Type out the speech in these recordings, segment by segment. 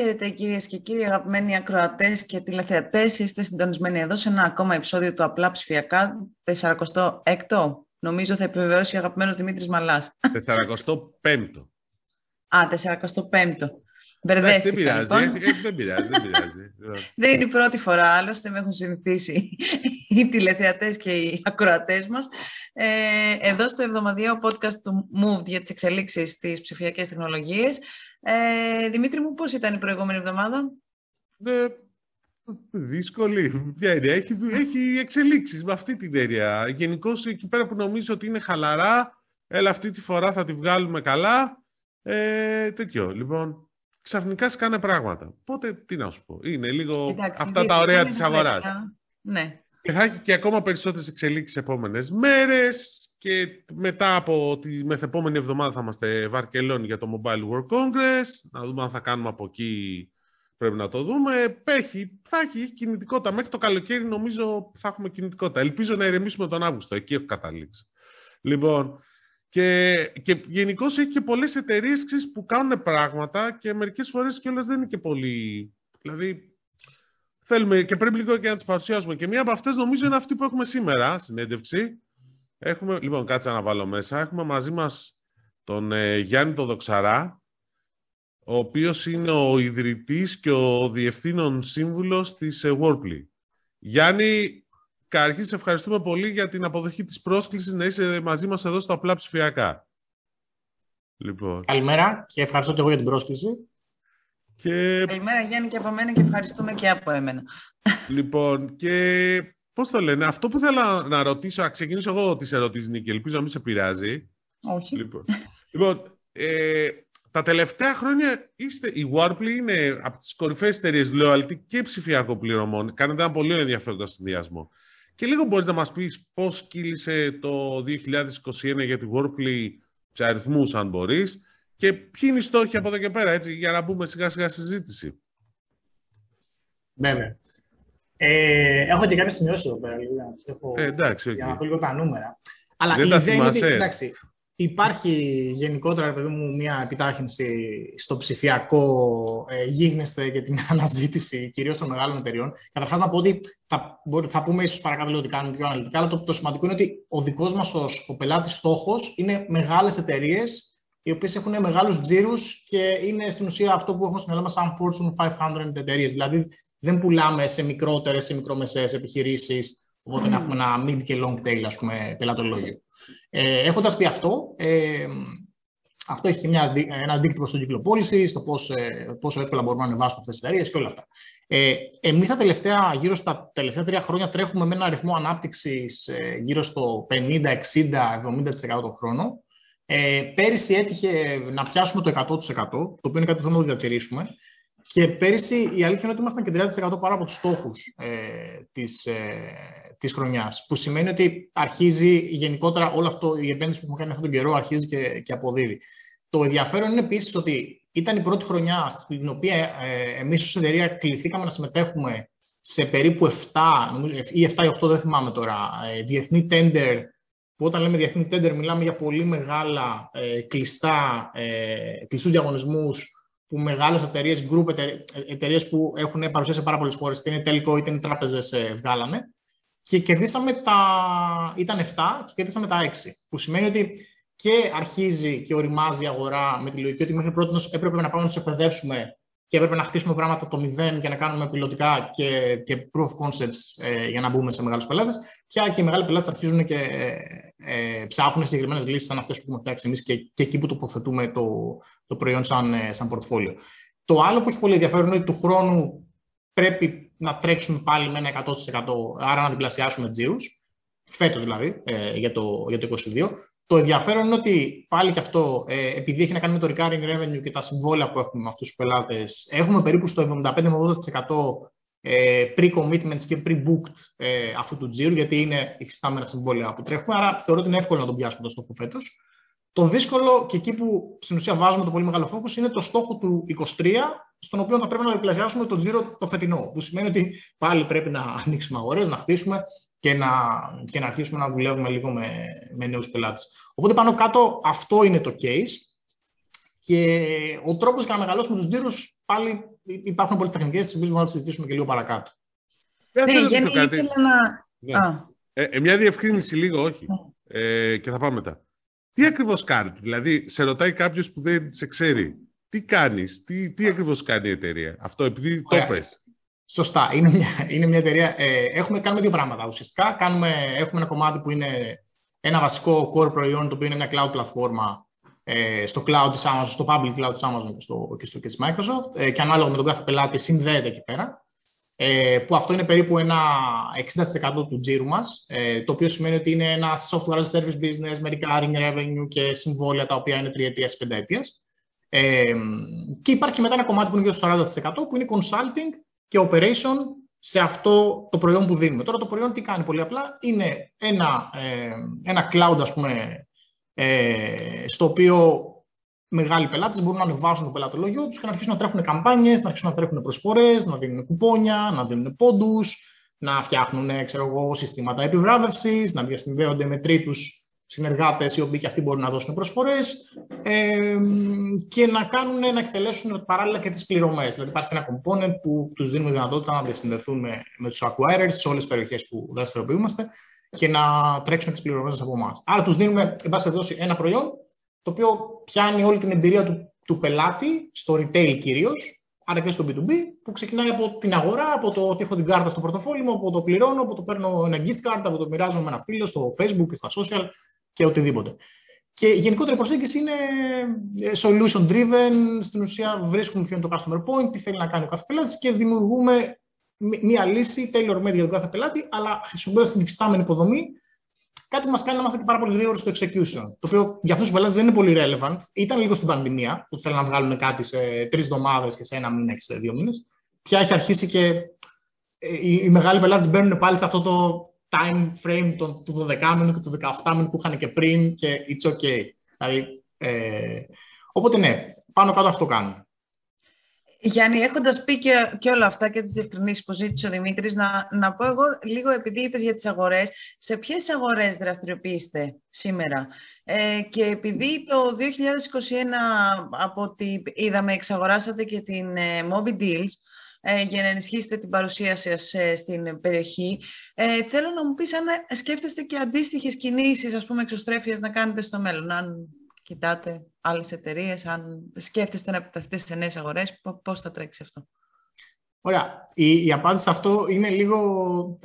Χαίρετε κυρίες και κύριοι, αγαπημένοι ακροατές και τηλεθεατές. Είστε συντονισμένοι εδώ σε ένα ακόμα επεισόδιο του Απλά Ψηφιακά, 46ο. Νομίζω θα επιβεβαιώσει ο αγαπημένος Δημήτρης Μαλάς. 45ο. Α, 45ο. Μπερδεύτηκα. Δεν πειράζει, λοιπόν. δεν πειράζει, δεν πειράζει. Δεν είναι η πρώτη φορά, άλλωστε με έχουν συνηθίσει οι τηλεθεατές και οι ακροατές μας. Ε, εδώ στο εβδομαδιαίο podcast του Move για τις εξελίξεις στις ψηφιακές τεχνολογίες. Ε, Δημήτρη μου, πώς ήταν η προηγούμενη εβδομάδα; Ε, δύσκολη. Ποια είναι, έχει, έχει εξελίξεις με αυτή την έννοια. Γενικώ εκεί πέρα που νομίζω ότι είναι χαλαρά, έλα αυτή τη φορά θα τη βγάλουμε καλά. Ε, τέτοιο, λοιπόν, ξαφνικά σκάνε πράγματα. Πότε, τι να σου πω, είναι λίγο Εντάξει, αυτά η τα ωραία διασύνη της είναι αγοράς. βέβαια. Ναι. Και θα έχει και ακόμα περισσότερες εξελίξεις σε επόμενες μέρες και μετά από τη μεθεπόμενη εβδομάδα θα είμαστε Βαρκελόνη για το Mobile World Congress, να δούμε αν θα κάνουμε από εκεί, πρέπει να το δούμε. Έχει, θα έχει, έχει κινητικότητα. Μέχρι το καλοκαίρι νομίζω θα έχουμε κινητικότητα. Ελπίζω να ηρεμήσουμε τον Αύγουστο, εκεί έχω καταλήξει. Λοιπόν, και, και γενικώς έχει και πολλές εταιρείες που κάνουν πράγματα και μερικές φορές κιόλας δεν είναι και πολύ... Δηλαδή, θέλουμε και πρέπει λίγο και να τις παρουσιάσουμε. Και μία από αυτές νομίζω είναι αυτή που έχουμε σήμερα, συνέντευξη. Έχουμε, λοιπόν, κάτσε να βάλω μέσα. Έχουμε μαζί μας τον ε, Γιάννη τον Δοξαρά, ο οποίος είναι ο ιδρυτής και ο διευθύνων σύμβουλος της ε, Wordplay. Γιάννη, καταρχήν σε ευχαριστούμε πολύ για την αποδοχή της πρόσκλησης να είσαι μαζί μας εδώ στο Απλά Ψηφιακά. Λοιπόν, Καλημέρα και ευχαριστώ και εγώ για την πρόσκληση. και, Καλημέρα Γιάννη και από μένα και ευχαριστούμε και από εμένα. λοιπόν, και πώς το λένε, αυτό που θέλω να ρωτήσω, να ξεκινήσω εγώ τις ερωτήσεις, Νίκη, ελπίζω να μην σε πειράζει. Όχι. Λοιπόν, λοιπόν ε, τα τελευταία χρόνια είστε, η Warply είναι από τις κορυφαίες εταιρείες loyalty και ψηφιακών πληρωμών. Κάνετε ένα πολύ ενδιαφέροντα συνδυασμό. Και λίγο μπορείς να μας πεις πώς κύλησε το 2021 για τη Warply σε αριθμούς, αν μπορείς, και ποιοι είναι οι στόχοι από εδώ και πέρα, έτσι, για να μπούμε σιγά σιγά στη συζήτηση. Βέβαια. Ε, έχω και κάποιες σημειώσεις εδώ πέρα, λίγο, για να τις έχω Ε, εντάξει, για να οκ. δω λίγο τα νούμερα. Αλλά Δεν η τα ιδέα είναι ότι, θυμάσαι. εντάξει, υπάρχει γενικότερα, ρε παιδί μου, μια επιτάχυνση στο ψηφιακό ε, γίγνεσθε και την αναζήτηση κυρίως των μεγάλων εταιριών. Καταρχάς να πω ότι θα, μπορεί- θα πούμε ίσως παρακάτω λίγο ότι κάνουμε πιο αναλυτικά, αλλά το, το σημαντικό είναι ότι ο δικός μας ως, ο πελάτης στόχος είναι μεγάλες εταιρείες οι οποίες έχουν μεγάλους τζίρους και είναι στην ουσία αυτό που έχουμε στο μυαλό μας σαν Fortune 500 εταιρείες. Δηλαδή δεν πουλάμε σε μικρότερες, σε μικρομεσαίες επιχειρήσεις, οπότε να έχουμε ένα mid και long tail, ας πούμε, πελατολόγιο. Ε, έχοντας πει αυτό, ε, αυτό έχει και μια, δι- ένα αντίκτυπο στον κύκλο πώλησης, στο πώς, ε, πόσο εύκολα μπορούμε να ανεβάσουμε αυτές τις εταιρείες και όλα αυτά. Ε, εμείς τα τελευταία, γύρω στα τελευταία τρία χρόνια τρέχουμε με ένα αριθμό ανάπτυξης ε, γύρω στο 50, 60, 70% το χρόνο. Ε, πέρυσι έτυχε να πιάσουμε το 100%, το οποίο είναι κάτι που θέλουμε να το διατηρήσουμε. Και πέρυσι η αλήθεια είναι ότι ήμασταν και 30% πάνω από τους στόχους ε, της, ε, της χρονιάς. Που σημαίνει ότι αρχίζει γενικότερα όλο αυτό, η επένδυση που έχουμε κάνει αυτόν τον καιρό αρχίζει και, και αποδίδει. Το ενδιαφέρον είναι επίσης ότι ήταν η πρώτη χρονιά στην οποία ε, εμείς ως εταιρεία κληθήκαμε να συμμετέχουμε σε περίπου 7 νομίζω, ή 7 ή 8, δεν θυμάμαι τώρα, ε, διεθνή tender που όταν λέμε διεθνή tender μιλάμε για πολύ μεγάλα ε, κλειστά, ε, κλειστούς διαγωνισμούς που μεγάλες εταιρείες, group εταιρείες, εταιρείες που έχουν παρουσία σε πάρα πολλές χώρες, είτε είναι telco είτε είναι τράπεζες, ε, βγάλαμε. Και κερδίσαμε τα... ήταν 7 και κερδίσαμε τα 6. Που σημαίνει ότι και αρχίζει και οριμάζει η αγορά με τη λογική ότι μέχρι πρώτη έπρεπε να πάμε να τους εκπαιδεύσουμε και έπρεπε να χτίσουμε πράγματα από το μηδέν και να κάνουμε πιλωτικά και, και proof of concepts ε, για να μπούμε σε μεγάλου πελάτες. Πια και οι μεγάλοι πελάτες αρχίζουν και ε, ε, ψάχνουν συγκεκριμένες λύσεις σαν αυτές που έχουμε φτιάξει εμείς και, και εκεί που τοποθετούμε το, το προϊόν σαν, ε, σαν portfolio. Το άλλο που έχει πολύ ενδιαφέρον είναι ότι του χρόνου πρέπει να τρέξουμε πάλι με ένα 100%, άρα να διπλασιάσουμε τζίρους, φέτος δηλαδή, ε, για, το, για το 2022. Το ενδιαφέρον είναι ότι πάλι και αυτό, ε, επειδή έχει να κάνει με το recurring revenue και τα συμβόλαια που έχουμε με αυτούς τους πελάτες, έχουμε περίπου στο 75-80% ε, pre-commitments και pre-booked ε, αυτού του τζίρου, γιατί είναι υφιστάμενα συμβόλαια που τρέχουμε. Άρα θεωρώ ότι είναι εύκολο να τον πιάσουμε το στόχο φέτος. Το δύσκολο και εκεί που στην ουσία βάζουμε το πολύ μεγάλο focus είναι το στόχο του 23, στον οποίο θα πρέπει να διπλασιάσουμε το τζίρο το φετινό. Που σημαίνει ότι πάλι πρέπει να ανοίξουμε αγορές, να χτίσουμε και να, και να αρχίσουμε να δουλεύουμε λίγο με, με νέους πελάτες. Οπότε πάνω κάτω αυτό είναι το case. Και ο τρόπος για να μεγαλώσουμε τους τζίρους πάλι υπάρχουν πολλές τεχνικές, τις οποίες μπορούμε να συζητήσουμε και λίγο παρακάτω. Ναι, Γιάννη, ήθελα να. Ναι. Ε, ε, μια διευκρίνηση λίγο, όχι. Ναι. Ε, και θα πάμε μετά. Τι ακριβώς κάνει, δηλαδή σε ρωτάει κάποιος που δεν σε ξέρει. Τι κάνεις, τι, τι ακριβώς κάνει η εταιρεία; Αυτό επειδή το πες. Σωστά. Είναι μια, είναι μια εταιρεία. Ε, έχουμε, κάνουμε δύο πράγματα ουσιαστικά. Κάνουμε, έχουμε ένα κομμάτι που είναι ένα βασικό core προϊόν, το οποίο είναι μια cloud πλατφόρμα ε, στο cloud της Amazon, στο public cloud της Amazon και, στο, και, στο, και της Microsoft ε, και ανάλογα με τον κάθε πελάτη συνδέεται εκεί πέρα. Ε, που αυτό είναι περίπου ένα 60% του τζίρου μας, ε, το οποίο σημαίνει ότι είναι ένα software as a service business με recurring revenue και συμβόλαια τα οποία είναι τριετίας, πενταετίας. Ε, και υπάρχει μετά ένα κομμάτι που είναι γύρω στο 40% που είναι consulting και operation σε αυτό το προϊόν που δίνουμε. Τώρα το προϊόν τι κάνει πολύ απλά, είναι ένα, ε, ένα cloud ας πούμε, ε, στο οποίο μεγάλοι πελάτες μπορούν να ανεβάσουν το πελατολόγιο τους και να αρχίσουν να τρέχουν καμπάνιες, να αρχίσουν να τρέχουν προσφορές, να δίνουν κουπόνια, να δίνουν πόντους, να φτιάχνουν ξέρω εγώ, συστήματα επιβράβευσης, να διασυνδέονται με τρίτους συνεργάτες οι οποίοι και αυτοί μπορούν να δώσουν προσφορές ε, και να, κάνουν, να εκτελέσουν παράλληλα και τις πληρωμές. Δηλαδή, υπάρχει ένα component που τους δίνουμε δυνατότητα να διασυνδεθούν με, με τους acquirers σε όλες τις περιοχές που δραστηριοποιούμαστε και να τρέξουν τις πληρωμές από εμάς. Άρα, τους δίνουμε, εν πάση περιπτώσει, ένα προϊόν το οποίο πιάνει όλη την εμπειρία του, του πελάτη, στο retail κυρίως, άρα και στο B2B, που ξεκινάει από την αγορά, από το ότι έχω την κάρτα στο πορτοφόλι μου, από το πληρώνω, από το παίρνω ένα gift card, από το μοιράζομαι με ένα φίλο στο Facebook και στα social και οτιδήποτε. Και γενικότερη προσέγγιση είναι ε, solution driven. Στην ουσία βρίσκουμε ποιο είναι το customer point, τι θέλει να κάνει ο κάθε πελάτης και δημιουργούμε μία λύση tailor made για τον κάθε πελάτη, αλλά χρησιμοποιώντας την υφιστάμενη υποδομή, κάτι που μας κάνει να είμαστε και πάρα πολύ γρήγοροι στο execution. Το οποίο για αυτούς του πελάτε δεν είναι πολύ relevant. Ήταν λίγο στην πανδημία, που θέλουν να βγάλουν κάτι σε τρεις εβδομάδες και σε ένα μήνα και σε δύο μήνες. Πια έχει αρχίσει και ε, οι μεγάλοι πελάτες μπαίνουν πάλι σε αυτό το time frame του 12 μήνου και του 18 μήνου που είχαν και πριν και it's okay. Δηλαδή, ε, οπότε ναι, πάνω κάτω αυτό κάνουμε. Γιάννη, έχοντας πει και, και όλα αυτά και τις διευκρινήσεις που ζήτησε ο Δημήτρης, να, να πω εγώ λίγο, επειδή είπες για τις αγορές, σε ποιες αγορές δραστηριοποιείστε σήμερα; Ε, και επειδή το 2021, από ό,τι είδαμε, εξαγοράσατε και την ε, Moby Deals, ε, για να ενισχύσετε την παρουσία σας ε, στην περιοχή. Ε, θέλω να μου πεις αν σκέφτεστε και αντίστοιχες κινήσεις, ας πούμε, εξωστρέφειας να κάνετε στο μέλλον. Αν κοιτάτε; Άλλες εταιρείες, αν σκέφτεστε να επιταθείτε σε νέες αγορές, πώς θα τρέξει αυτό; Ωραία. Η, η απάντηση σε αυτό είναι λίγο...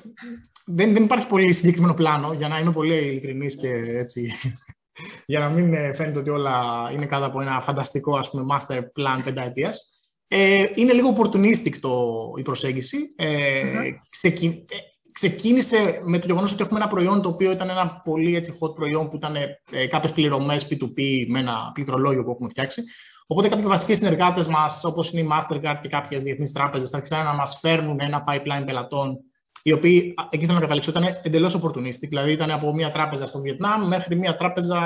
Δεν, δεν υπάρχει πολύ συγκεκριμένο πλάνο, για να είμαι πολύ ειλικρινής και έτσι... για να μην φαίνεται ότι όλα είναι κάτω από ένα φανταστικό ας πούμε, master plan πενταετίας. Ε, είναι λίγο opportunistic το, η προσέγγιση. Ε, ξεκι, ε, ξεκίνησε με το γεγονός ότι έχουμε ένα προϊόν το οποίο ήταν ένα πολύ έτσι, hot προϊόν που ήταν ε, κάποιες πληρωμές P2P με ένα πληκτρολόγιο που έχουμε φτιάξει. Οπότε κάποιοι βασικοί συνεργάτες μας, όπως είναι η Mastercard και κάποιες διεθνείς τράπεζες, άρχισαν να μας φέρνουν ένα pipeline πελατών, οι οποίοι, εκεί θέλω να καταλήξω, ήταν εντελώς opportunistic. Δηλαδή ήταν από μια τράπεζα στο Βιετνάμ μέχρι μια τράπεζα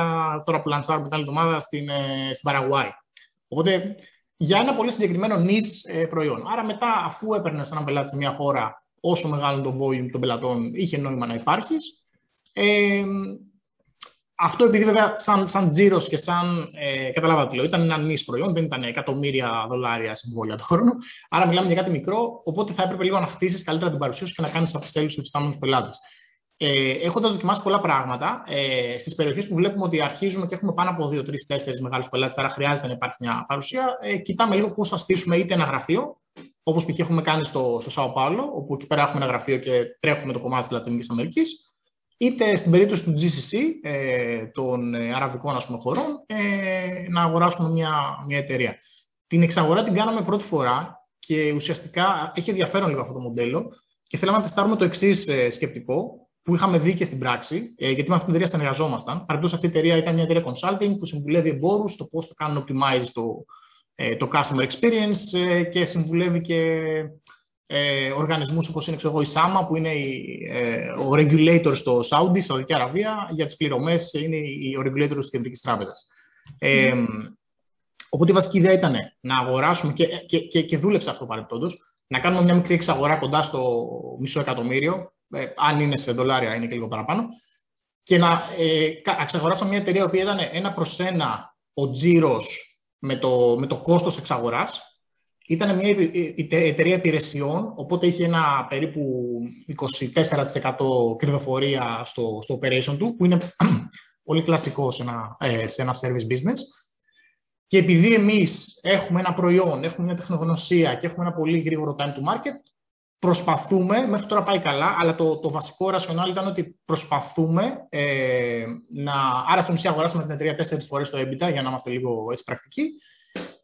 τώρα που λανσάρουμε την άλλη εβδομάδα στην, ε, στην Παραγουάη. Οπότε για ένα πολύ συγκεκριμένο νης ε, προϊόν. Άρα μετά, αφού έπαιρνες έναν πελάτη σε μια χώρα, όσο μεγάλο το volume των πελατών, είχε νόημα να υπάρχεις. Ε, αυτό επειδή βέβαια σαν, σαν τζίρος και σαν, ε, καταλάβατε λέω, ήταν ένα νης προϊόν, δεν ήταν εκατομμύρια δολάρια συμβόλαια το χρόνο, άρα μιλάμε για κάτι μικρό, οπότε θα έπρεπε λίγο να χτίσεις καλύτερα την παρουσία σου και να κάνεις upsell στους υφιστάμενους πελάτες. Ε, Έχοντας δοκιμάσει πολλά πράγματα, ε, στις περιοχές που βλέπουμε ότι αρχίζουμε και έχουμε πάνω από 2, 3, 4 μεγάλους πελάτες, άρα χρειάζεται να υπάρχει μια παρουσία, ε, κοιτάμε λίγο πώς θα στήσουμε είτε ένα γραφείο, όπως π.χ. έχουμε κάνει στο, στο Σάο Πάολο, όπου εκεί πέρα έχουμε ένα γραφείο και τρέχουμε το κομμάτι της Λατινικής Αμερικής, είτε στην περίπτωση του GCC, ε, των ε, αραβικών ας πούμε, χωρών, ε, να αγοράσουμε μια, μια εταιρεία. Την εξαγορά την κάναμε πρώτη φορά και ουσιαστικά έχει ενδιαφέρον λίγο αυτό το μοντέλο και θέλαμε να τεστάρουμε το εξής ε, σκεπτικό, που είχαμε δει και στην πράξη, ε, γιατί με αυτή την εταιρεία συνεργαζόμασταν. Παραδείγματο, αυτή η εταιρεία ήταν μια εταιρεία consulting που συμβουλεύει εμπόρους στο πώς θα κάνουν optimize το, ε, το customer experience ε, και συμβουλεύει και ε, οργανισμούς όπως είναι ξέρω, η ΣΑΜΑ, που είναι η, ο regulator στο Saudi, Σαουδική Αραβία, για τις πληρωμές είναι ο regulator της Κεντρικής Τράπεζας. Ε, οπότε η βασική ιδέα ήταν να αγοράσουμε και, και, και, και δούλεψε αυτό παρεπτόντω, να κάνουμε μια μικρή εξαγορά κοντά στο μισό εκατομμύριο ε, αν είναι σε δολάρια είναι και λίγο παραπάνω, και να ε, ξεχωράσαμε μια εταιρεία που ήταν ένα προς ένα ο τζίρος με το, με το κόστος εξαγοράς. Ήταν μια εταιρεία υπηρεσιών, οπότε είχε ένα περίπου 24% κερδοφορία στο, στο operation του, που είναι πολύ κλασικό σε ένα, ε, σε ένα service business. Και επειδή εμείς έχουμε ένα προϊόν, έχουμε μια τεχνογνωσία και έχουμε ένα πολύ γρήγορο time to market, προσπαθούμε, μέχρι τώρα πάει καλά, αλλά το, το βασικό ρασιονάλ ήταν ότι προσπαθούμε ε, να... Άρα στην ουσία αγοράσαμε την εταιρεία τέσσερις φορές το EBITDA, για να είμαστε λίγο έτσι πρακτικοί,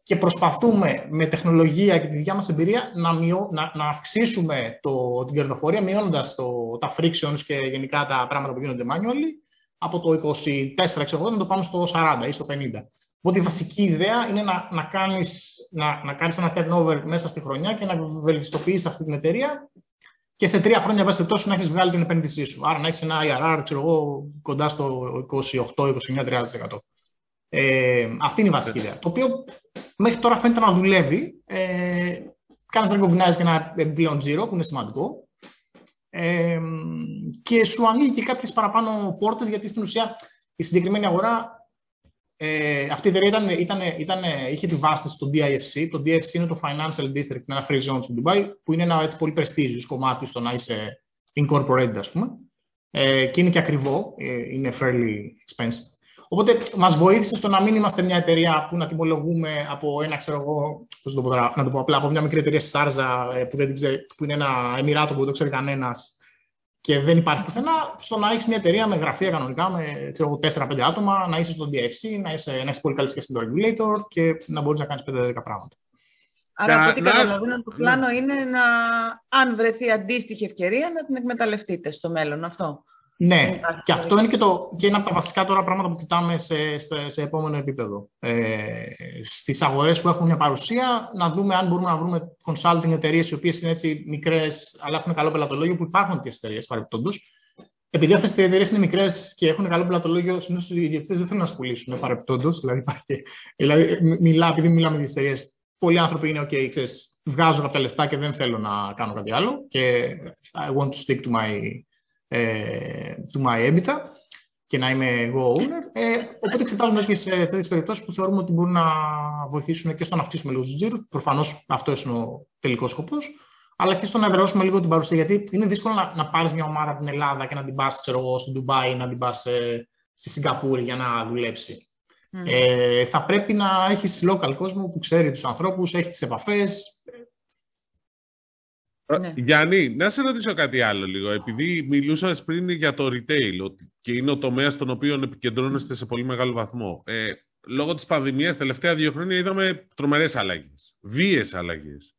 και προσπαθούμε με τεχνολογία και τη δικιά μας εμπειρία να, μειώ, να, να αυξήσουμε το, την κερδοφορία, μειώνοντας το, τα frictions και γενικά τα πράγματα που γίνονται manually, από το 24 ξέρω, να το πάμε στο 40 ή στο 50. Οπότε η βασική ιδέα είναι να, να, κάνεις, να, να κάνεις ένα turnover μέσα στη χρονιά και να βελτιστοποιήσεις αυτή την εταιρεία και σε τρία χρόνια βάσει τόσο να έχεις βγάλει την επένδυσή σου. Άρα να έχεις ένα IRR ξέρω εγώ, κοντά στο 28-29-30%. Ε, αυτή είναι η βασική ιδέα. Το οποίο μέχρι τώρα φαίνεται να δουλεύει. Ε, κάνεις recognize και ένα επιπλέον τζίρο που είναι σημαντικό. Ε, και σου ανοίγει και κάποιες παραπάνω πόρτες γιατί στην ουσία η συγκεκριμένη αγορά ε, αυτή η εταιρεία ήταν, ήταν, ήταν, είχε τη βάση στο DIFC. Το DIFC είναι το Financial District, ένα free zone στο Dubai, που είναι ένα έτσι, πολύ prestigious κομμάτι στο να είσαι incorporated, ας πούμε. Ε, και είναι και ακριβό, ε, είναι fairly expensive. Οπότε μας βοήθησε στο να μην είμαστε μια εταιρεία που να τιμολογούμε από ένα, ξέρω εγώ, πώς το πω, να το πω απλά, από μια μικρή εταιρεία στη Σάρζα ε, που, δεν που είναι ένα εμμυράτο που δεν το ξέρει κανένας και δεν υπάρχει πουθενά, στο να έχεις μια εταιρεία με γραφεία κανονικά με 4-5 άτομα, να είσαι στο DFC, να, είσαι, να έχει πολύ καλής σχέση με το regulator και να μπορείς να κάνεις 5-10 πράγματα. Άρα, από ό,τι καταλαβαίνω, το πλάνο ναι. είναι να, αν βρεθεί αντίστοιχη ευκαιρία, να την εκμεταλλευτείτε στο μέλλον αυτό. Ναι, και αυτό είναι και, το, και ένα από τα βασικά τώρα πράγματα που κοιτάμε σε, σε, σε επόμενο επίπεδο. Ε, στις αγορές που έχουν μια παρουσία, να δούμε αν μπορούμε να βρούμε consulting εταιρείες οι οποίες είναι έτσι μικρές, αλλά έχουν καλό πελατολόγιο, που υπάρχουν τέτοιες εταιρείες παρεμπιπτόντως. Επειδή αυτές οι εταιρείες είναι μικρές και έχουν καλό πελατολόγιο, συνήθως οι ιδιοκτήτες δεν θέλουν να σου πουλήσουν παρεμπιπτόντως. Δηλαδή, υπάρχει, δηλαδή μιλά, επειδή μιλάμε για τις εταιρείες, πολλοί άνθρωποι είναι, OK, ξέρεις, βγάζω από τα λεφτά και δεν θέλω να κάνω κάτι άλλο. Και I want to stick to my ε, του My EBITDA και να είμαι εγώ owner. Ε, οπότε εξετάζουμε τις ε, τέτοιες περιπτώσεις που θεωρούμε ότι μπορούν να βοηθήσουν και στο να αυξήσουμε λίγο τους τζίρους. Προφανώς αυτό είναι ο τελικός σκοπός. Αλλά και στο να εδραιώσουμε λίγο την παρουσία. Γιατί είναι δύσκολο να, να πάρεις μια ομάδα από την Ελλάδα και να την πας στο Ντουμπάι ή να την πας ε, στη Σιγκαπούρη για να δουλέψει. Mm. Ε, θα πρέπει να έχεις local κόσμο που ξέρει τους ανθρώπους, έχει τις επαφές, ναι. Γιάννη, να σε ρωτήσω κάτι άλλο λίγο. Επειδή μιλούσαμε πριν για το retail και είναι ο τομέας στον οποίο επικεντρώνεστε σε πολύ μεγάλο βαθμό. Ε, λόγω της πανδημίας, τελευταία δύο χρόνια είδαμε τρομερές αλλαγές, βίες αλλαγές.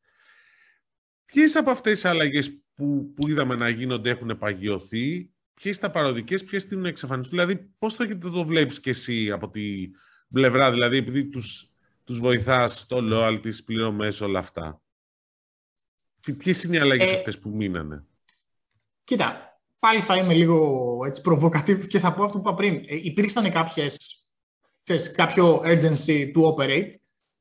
Ποιες από αυτές τις αλλαγές που, που είδαμε να γίνονται έχουν παγιωθεί, ποιες τα παροδικές, ποιες την εξαφανιστούν. Δηλαδή, πώς το, το βλέπεις και εσύ από τη πλευρά, δηλαδή, επειδή τους, τους βοηθάς το loyalty, τις πληρωμές, όλα αυτά. Ποιες είναι οι αλλαγές ε, αυτές που μείνανε; Κοίτα, πάλι θα είμαι λίγο έτσι προβοκατήβ και θα πω αυτό που είπα πριν. Ε, υπήρξαν κάποιες, ξέρεις, κάποιο urgency to operate.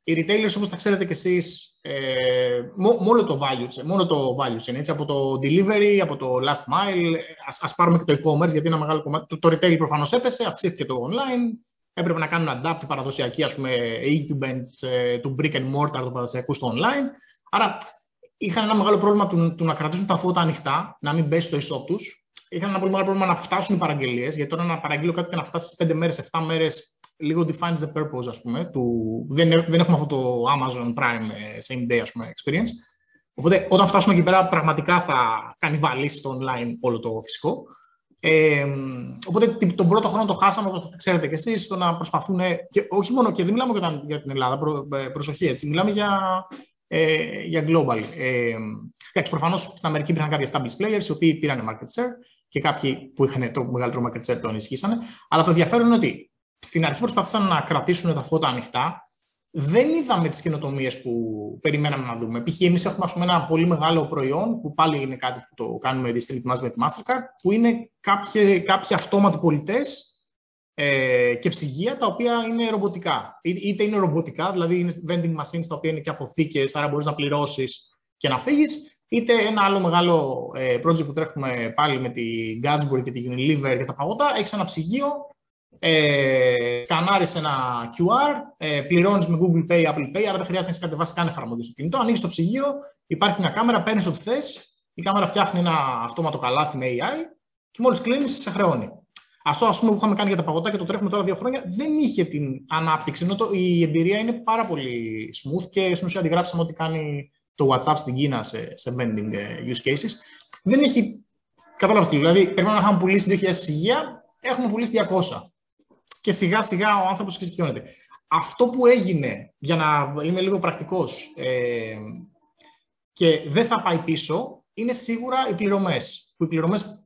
Οι retailers, όπως τα ξέρετε κι εσείς, ε, μόνο, το value, μόνο το value chain, έτσι, από το delivery, από το last mile, ας, ας πάρουμε και το e-commerce, γιατί είναι ένα μεγάλο κομμάτι. Το, το retail προφανώς έπεσε, αυξήθηκε το online, έπρεπε να κάνουν adapt η παραδοσιακή, ας πούμε, incumbents ε, του brick and mortar, του παραδοσιακού στο online. Άρα είχαν ένα μεγάλο πρόβλημα του, του να κρατήσουν τα φώτα ανοιχτά, να μην πέσει το ισό τους. Είχαν ένα πολύ μεγάλο πρόβλημα να φτάσουν οι παραγγελίες, γιατί τώρα να παραγγείλω κάτι και να φτάσεις σε 5 μέρες, 7 μέρες, λίγο defines the purpose, ας πούμε. Του... Δεν, δεν έχουμε αυτό το Amazon Prime ε, same day, ας πούμε, experience. Οπότε, όταν φτάσουμε εκεί πέρα, πραγματικά θα κάνει βαλίσεις το online όλο το φυσικό. Ε, οπότε τον πρώτο χρόνο το χάσαμε, όπως θα ξέρετε κι εσείς, στο να προσπαθούν, και όχι μόνο, και δεν μιλάμε για την Ελλάδα, προ, ε, προσοχή έτσι, μιλάμε για ε, για global. Ε, εντάξει, προφανώς στην Αμερική υπήρχαν κάποιοι established players οι οποίοι πήραν market share και κάποιοι που είχαν το μεγαλύτερο market share το ενισχύσανε. Αλλά το ενδιαφέρον είναι ότι στην αρχή προσπαθήσαν να κρατήσουν τα φώτα ανοιχτά. Δεν είδαμε τις καινοτομίες που περιμέναμε να δούμε. Π.χ. εμείς έχουμε πούμε, ένα πολύ μεγάλο προϊόν που πάλι είναι κάτι που το κάνουμε district μαζί με τη Mastercard, που είναι κάποιοι, κάποιοι αυτόματοι πολιτές ε, και ψυγεία τα οποία είναι ρομποτικά. Είτε είναι ρομποτικά, δηλαδή είναι vending machines τα οποία είναι και αποθήκες, άρα μπορείς να πληρώσεις και να φύγεις, είτε ένα άλλο μεγάλο ε, project που τρέχουμε πάλι με τη Gatsby και τη Unilever για τα παγότα, έχεις ένα ψυγείο ε, σκανάρεις ένα QR, ε, πληρώνεις με Google Pay, Apple Pay, άρα δεν χρειάζεται να έχεις κατεβάσει καν εφαρμογή στο κινητό. Ανοίγεις το ψυγείο, υπάρχει μια κάμερα, παίρνεις ό,τι θες, η κάμερα φτιάχνει ένα αυτόματο καλάθι με AI και μόλις κλείνεις, σε χρεώνει. Αυτό ας πούμε, που είχαμε κάνει για τα παγωτά και το τρέχουμε τώρα δύο χρόνια δεν είχε την ανάπτυξη. Ενώ το, η εμπειρία είναι πάρα πολύ smooth και στην ουσία αντιγράψαμε ό,τι κάνει το WhatsApp στην Κίνα σε, σε vending ε, use cases. Δεν έχει. Κατάλαβες τι. Δηλαδή, πρέπει να είχαμε πουλήσει 2.000 ψυγεία, έχουμε πουλήσει 200. Και σιγά σιγά ο άνθρωπος εξοικειώνεται. Αυτό που έγινε, για να είμαι λίγο πρακτικός, ε, και δεν θα πάει πίσω, είναι σίγουρα οι πληρωμές. Που οι πληρωμές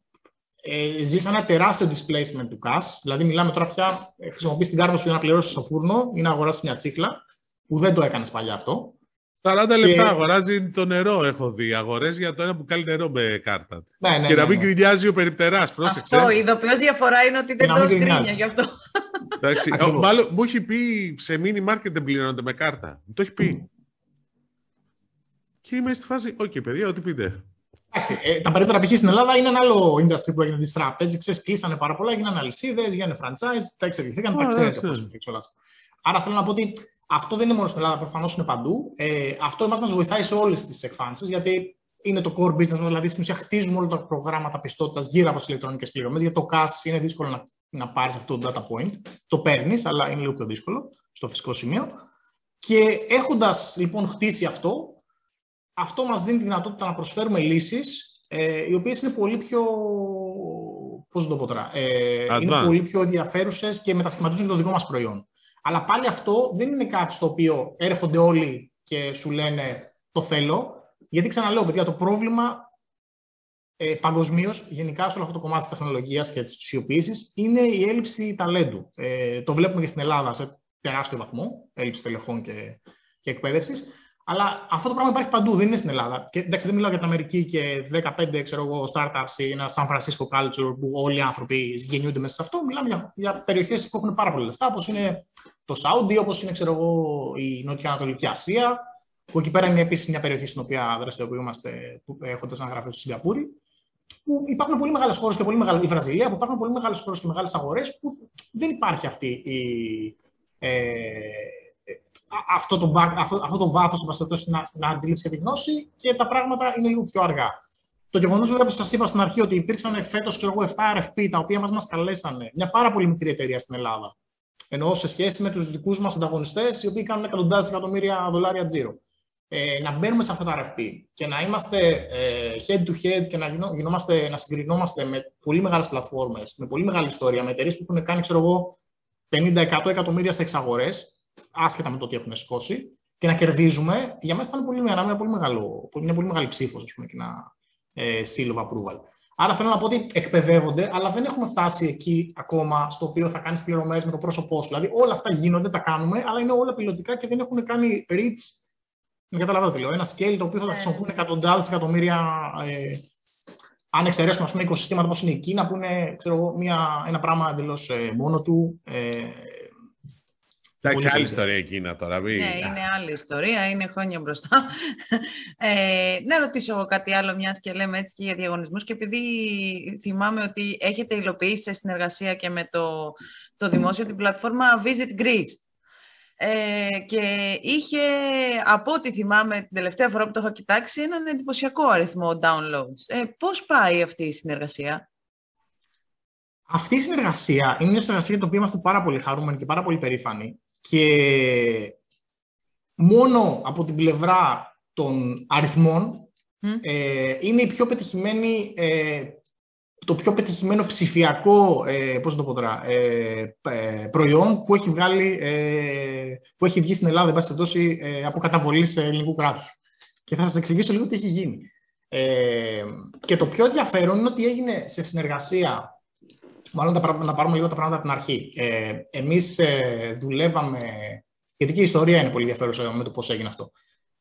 ε, ζήσαν ένα τεράστιο displacement του cash. Δηλαδή, μιλάμε τώρα πια, ε, χρησιμοποιείς την κάρτα σου για να πληρώσεις στο φούρνο ή να αγοράσεις μια τσίχλα, που δεν το έκανες παλιά αυτό. 40 και... λεπτά αγοράζει το νερό, έχω δει. Αγορές για το ένα που κάνει νερό με κάρτα. Ναι, ναι, και ναι, να μην ναι. γκρινιάζει ο περιπτεράς. Πρόσεξε. Αυτό, η ειδοποιώς διαφορά είναι ότι δεν να το μην γκρίνια γκρινιάζει. γι' αυτό. Εντάξει, Ακριβώς. ο- μάλλον μου έχει πει σε mini market δεν πληρώνονται με κάρτα. Μου το έχει πει. Και είμαι στη φάση, οκ, παιδιά, ό,τι πείτε. Εντάξει, ε, τα περίπτερα π.χ. στην Ελλάδα είναι ένα άλλο industry που έγινε τη τράπεζα. Ξέρεις, κλείσανε πάρα πολλά, έγιναν αλυσίδες, γίνανε franchise, τα εξελιχθήκαν, τα Α, ξέρετε εντάξει. πώς υπήρξε όλο αυτό. Άρα θέλω να πω ότι αυτό δεν είναι μόνο στην Ελλάδα, προφανώς είναι παντού. Ε, αυτό εμάς μας βοηθάει σε όλες τις εκφάνσεις, γιατί είναι το core business μας. Δηλαδή, στην ουσία, χτίζουμε όλα τα προγράμματα πιστότητας γύρω από τις ηλεκτρονικές πληρωμές. Γιατί το cash είναι δύσκολο να, να πάρεις αυτό το data point. Το παίρνεις, αλλά είναι λίγο πιο δύσκολο στο φυσικό σημείο. Και έχοντας λοιπόν χτίσει αυτό, αυτό μας δίνει τη δυνατότητα να προσφέρουμε λύσεις ε, οι οποίες είναι πολύ πιο, πώς να το πω τώρα, ε, Advanced. είναι πολύ πιο ενδιαφέρουσες και μετασχηματίζουν και το δικό μας προϊόν. Αλλά πάλι αυτό δεν είναι κάτι στο οποίο έρχονται όλοι και σου λένε το θέλω, γιατί ξαναλέω παιδιά το πρόβλημα ε, παγκοσμίως, γενικά σε όλο αυτό το κομμάτι της τεχνολογίας και της ψηφιοποίησης, είναι η έλλειψη ταλέντου. Ε, το βλέπουμε και στην Ελλάδα σε τεράστιο βαθμό, έλλειψη τελεχών και, και εκπαίδευσης. Αλλά αυτό το πράγμα υπάρχει παντού, δεν είναι στην Ελλάδα. Και εντάξει, δεν μιλάω για την Αμερική και 15 ξέρω εγώ, startups ή ένα San Francisco culture που όλοι οι άνθρωποι γεννιούνται μέσα σε αυτό. Μιλάμε για, για περιοχές που έχουν πάρα πολλά λεφτά, όπως είναι το Σάουντι, όπως είναι ξέρω εγώ, η Νότια-Ανατολική Ασία, που εκεί πέρα είναι επίσης μια περιοχή στην οποία δραστηριοποιούμαστε έχοντας ένα γραφείο στη Σιγκαπούρη. Που υπάρχουν πολύ μεγάλες χώρες και πολύ μεγάλη. Η Βραζιλία, που υπάρχουν πολύ μεγάλες χώρες και μεγάλες αγορές που δεν υπάρχει αυτή η. Ε, α- αυτό το, back- αυτό, αυτό το βάθος στην, στην αντίληψη και τη γνώση και τα πράγματα είναι λίγο πιο αργά. Το γεγονός βέβαια που σας είπα στην αρχή ότι υπήρξαν φέτος 7 RFP τα οποία μας μας καλέσανε μια πάρα πολύ μικρή εταιρεία στην Ελλάδα. Εννοώ σε σχέση με τους δικούς μας ανταγωνιστές, οι οποίοι κάνουν εκατοντάδες εκατομμύρια δολάρια τζίρο. Ε, να μπαίνουμε σε αυτά τα RFP και να είμαστε ε, head to head και να, γινό, γινόμαστε, να συγκρινόμαστε με πολύ μεγάλες πλατφόρμες, με πολύ μεγάλη ιστορία, με εταιρείες που έχουν κάνει, ξέρω εγώ, 50-100 εκατομμύρια σε εξαγορές, άσχετα με το τι έχουν σηκώσει, και να κερδίζουμε, για μένα ήταν πολύ, ένα, μια, πολύ μεγάλο, μια πολύ μεγάλη ψήφος, ας πούμε, και ένα ε, seal of approval. Άρα θέλω να πω ότι εκπαιδεύονται, αλλά δεν έχουμε φτάσει εκεί ακόμα στο οποίο θα κάνεις πληρωμές με το πρόσωπό σου. Δηλαδή όλα αυτά γίνονται, τα κάνουμε, αλλά είναι όλα πιλωτικά και δεν έχουν κάνει reach. Με καταλαβαίνετε τι λέω. Ένα scale το οποίο θα τα χρησιμοποιούν εκατοντάδες εκατομμύρια. Ε, αν εξαιρέσουμε ας πούμε, οικοσυστήματα όπως είναι η Κίνα, που είναι ξέρω, εγώ, μια, ένα πράγμα εντελώς ε, μόνο του. Ε, Εντάξει, Πολύ άλλη καλύτερα. ιστορία εκείνα τώρα. Μη... Ναι, είναι άλλη ιστορία, είναι χρόνια μπροστά. Ε, να ρωτήσω εγώ κάτι άλλο, μιας και λέμε έτσι και για διαγωνισμούς και επειδή θυμάμαι ότι έχετε υλοποιήσει σε συνεργασία και με το, το δημόσιο την πλατφόρμα Visit Greece. Ε, και είχε, από ό,τι θυμάμαι την τελευταία φορά που το έχω κοιτάξει, έναν εντυπωσιακό αριθμό downloads. Ε, πώς πάει αυτή η συνεργασία; Αυτή η συνεργασία είναι μια συνεργασία για την οποία είμαστε πάρα πολύ χαρούμενοι και πάρα πολύ περήφανοι. Και μόνο από την πλευρά των αριθμών Μμ. ε, είναι η πιο πετυχημένη, ε, το πιο πετυχημένο ψηφιακό ε, πώς να το πω τώρα, ε, ε, προϊόν που έχει, βγάλει, ε, που έχει βγει στην Ελλάδα εν πάση περιπτώσει, ε, από καταβολή σε ελληνικού κράτους. Και θα σας εξηγήσω λίγο τι έχει γίνει. Ε, και το πιο ενδιαφέρον είναι ότι έγινε σε συνεργασία Μάλλον τα, πρά- να πάρουμε λίγο τα πράγματα από την αρχή. Ε, εμείς ε, δουλεύαμε, γιατί και η ιστορία είναι πολύ ενδιαφέρουσα με το πώς έγινε αυτό.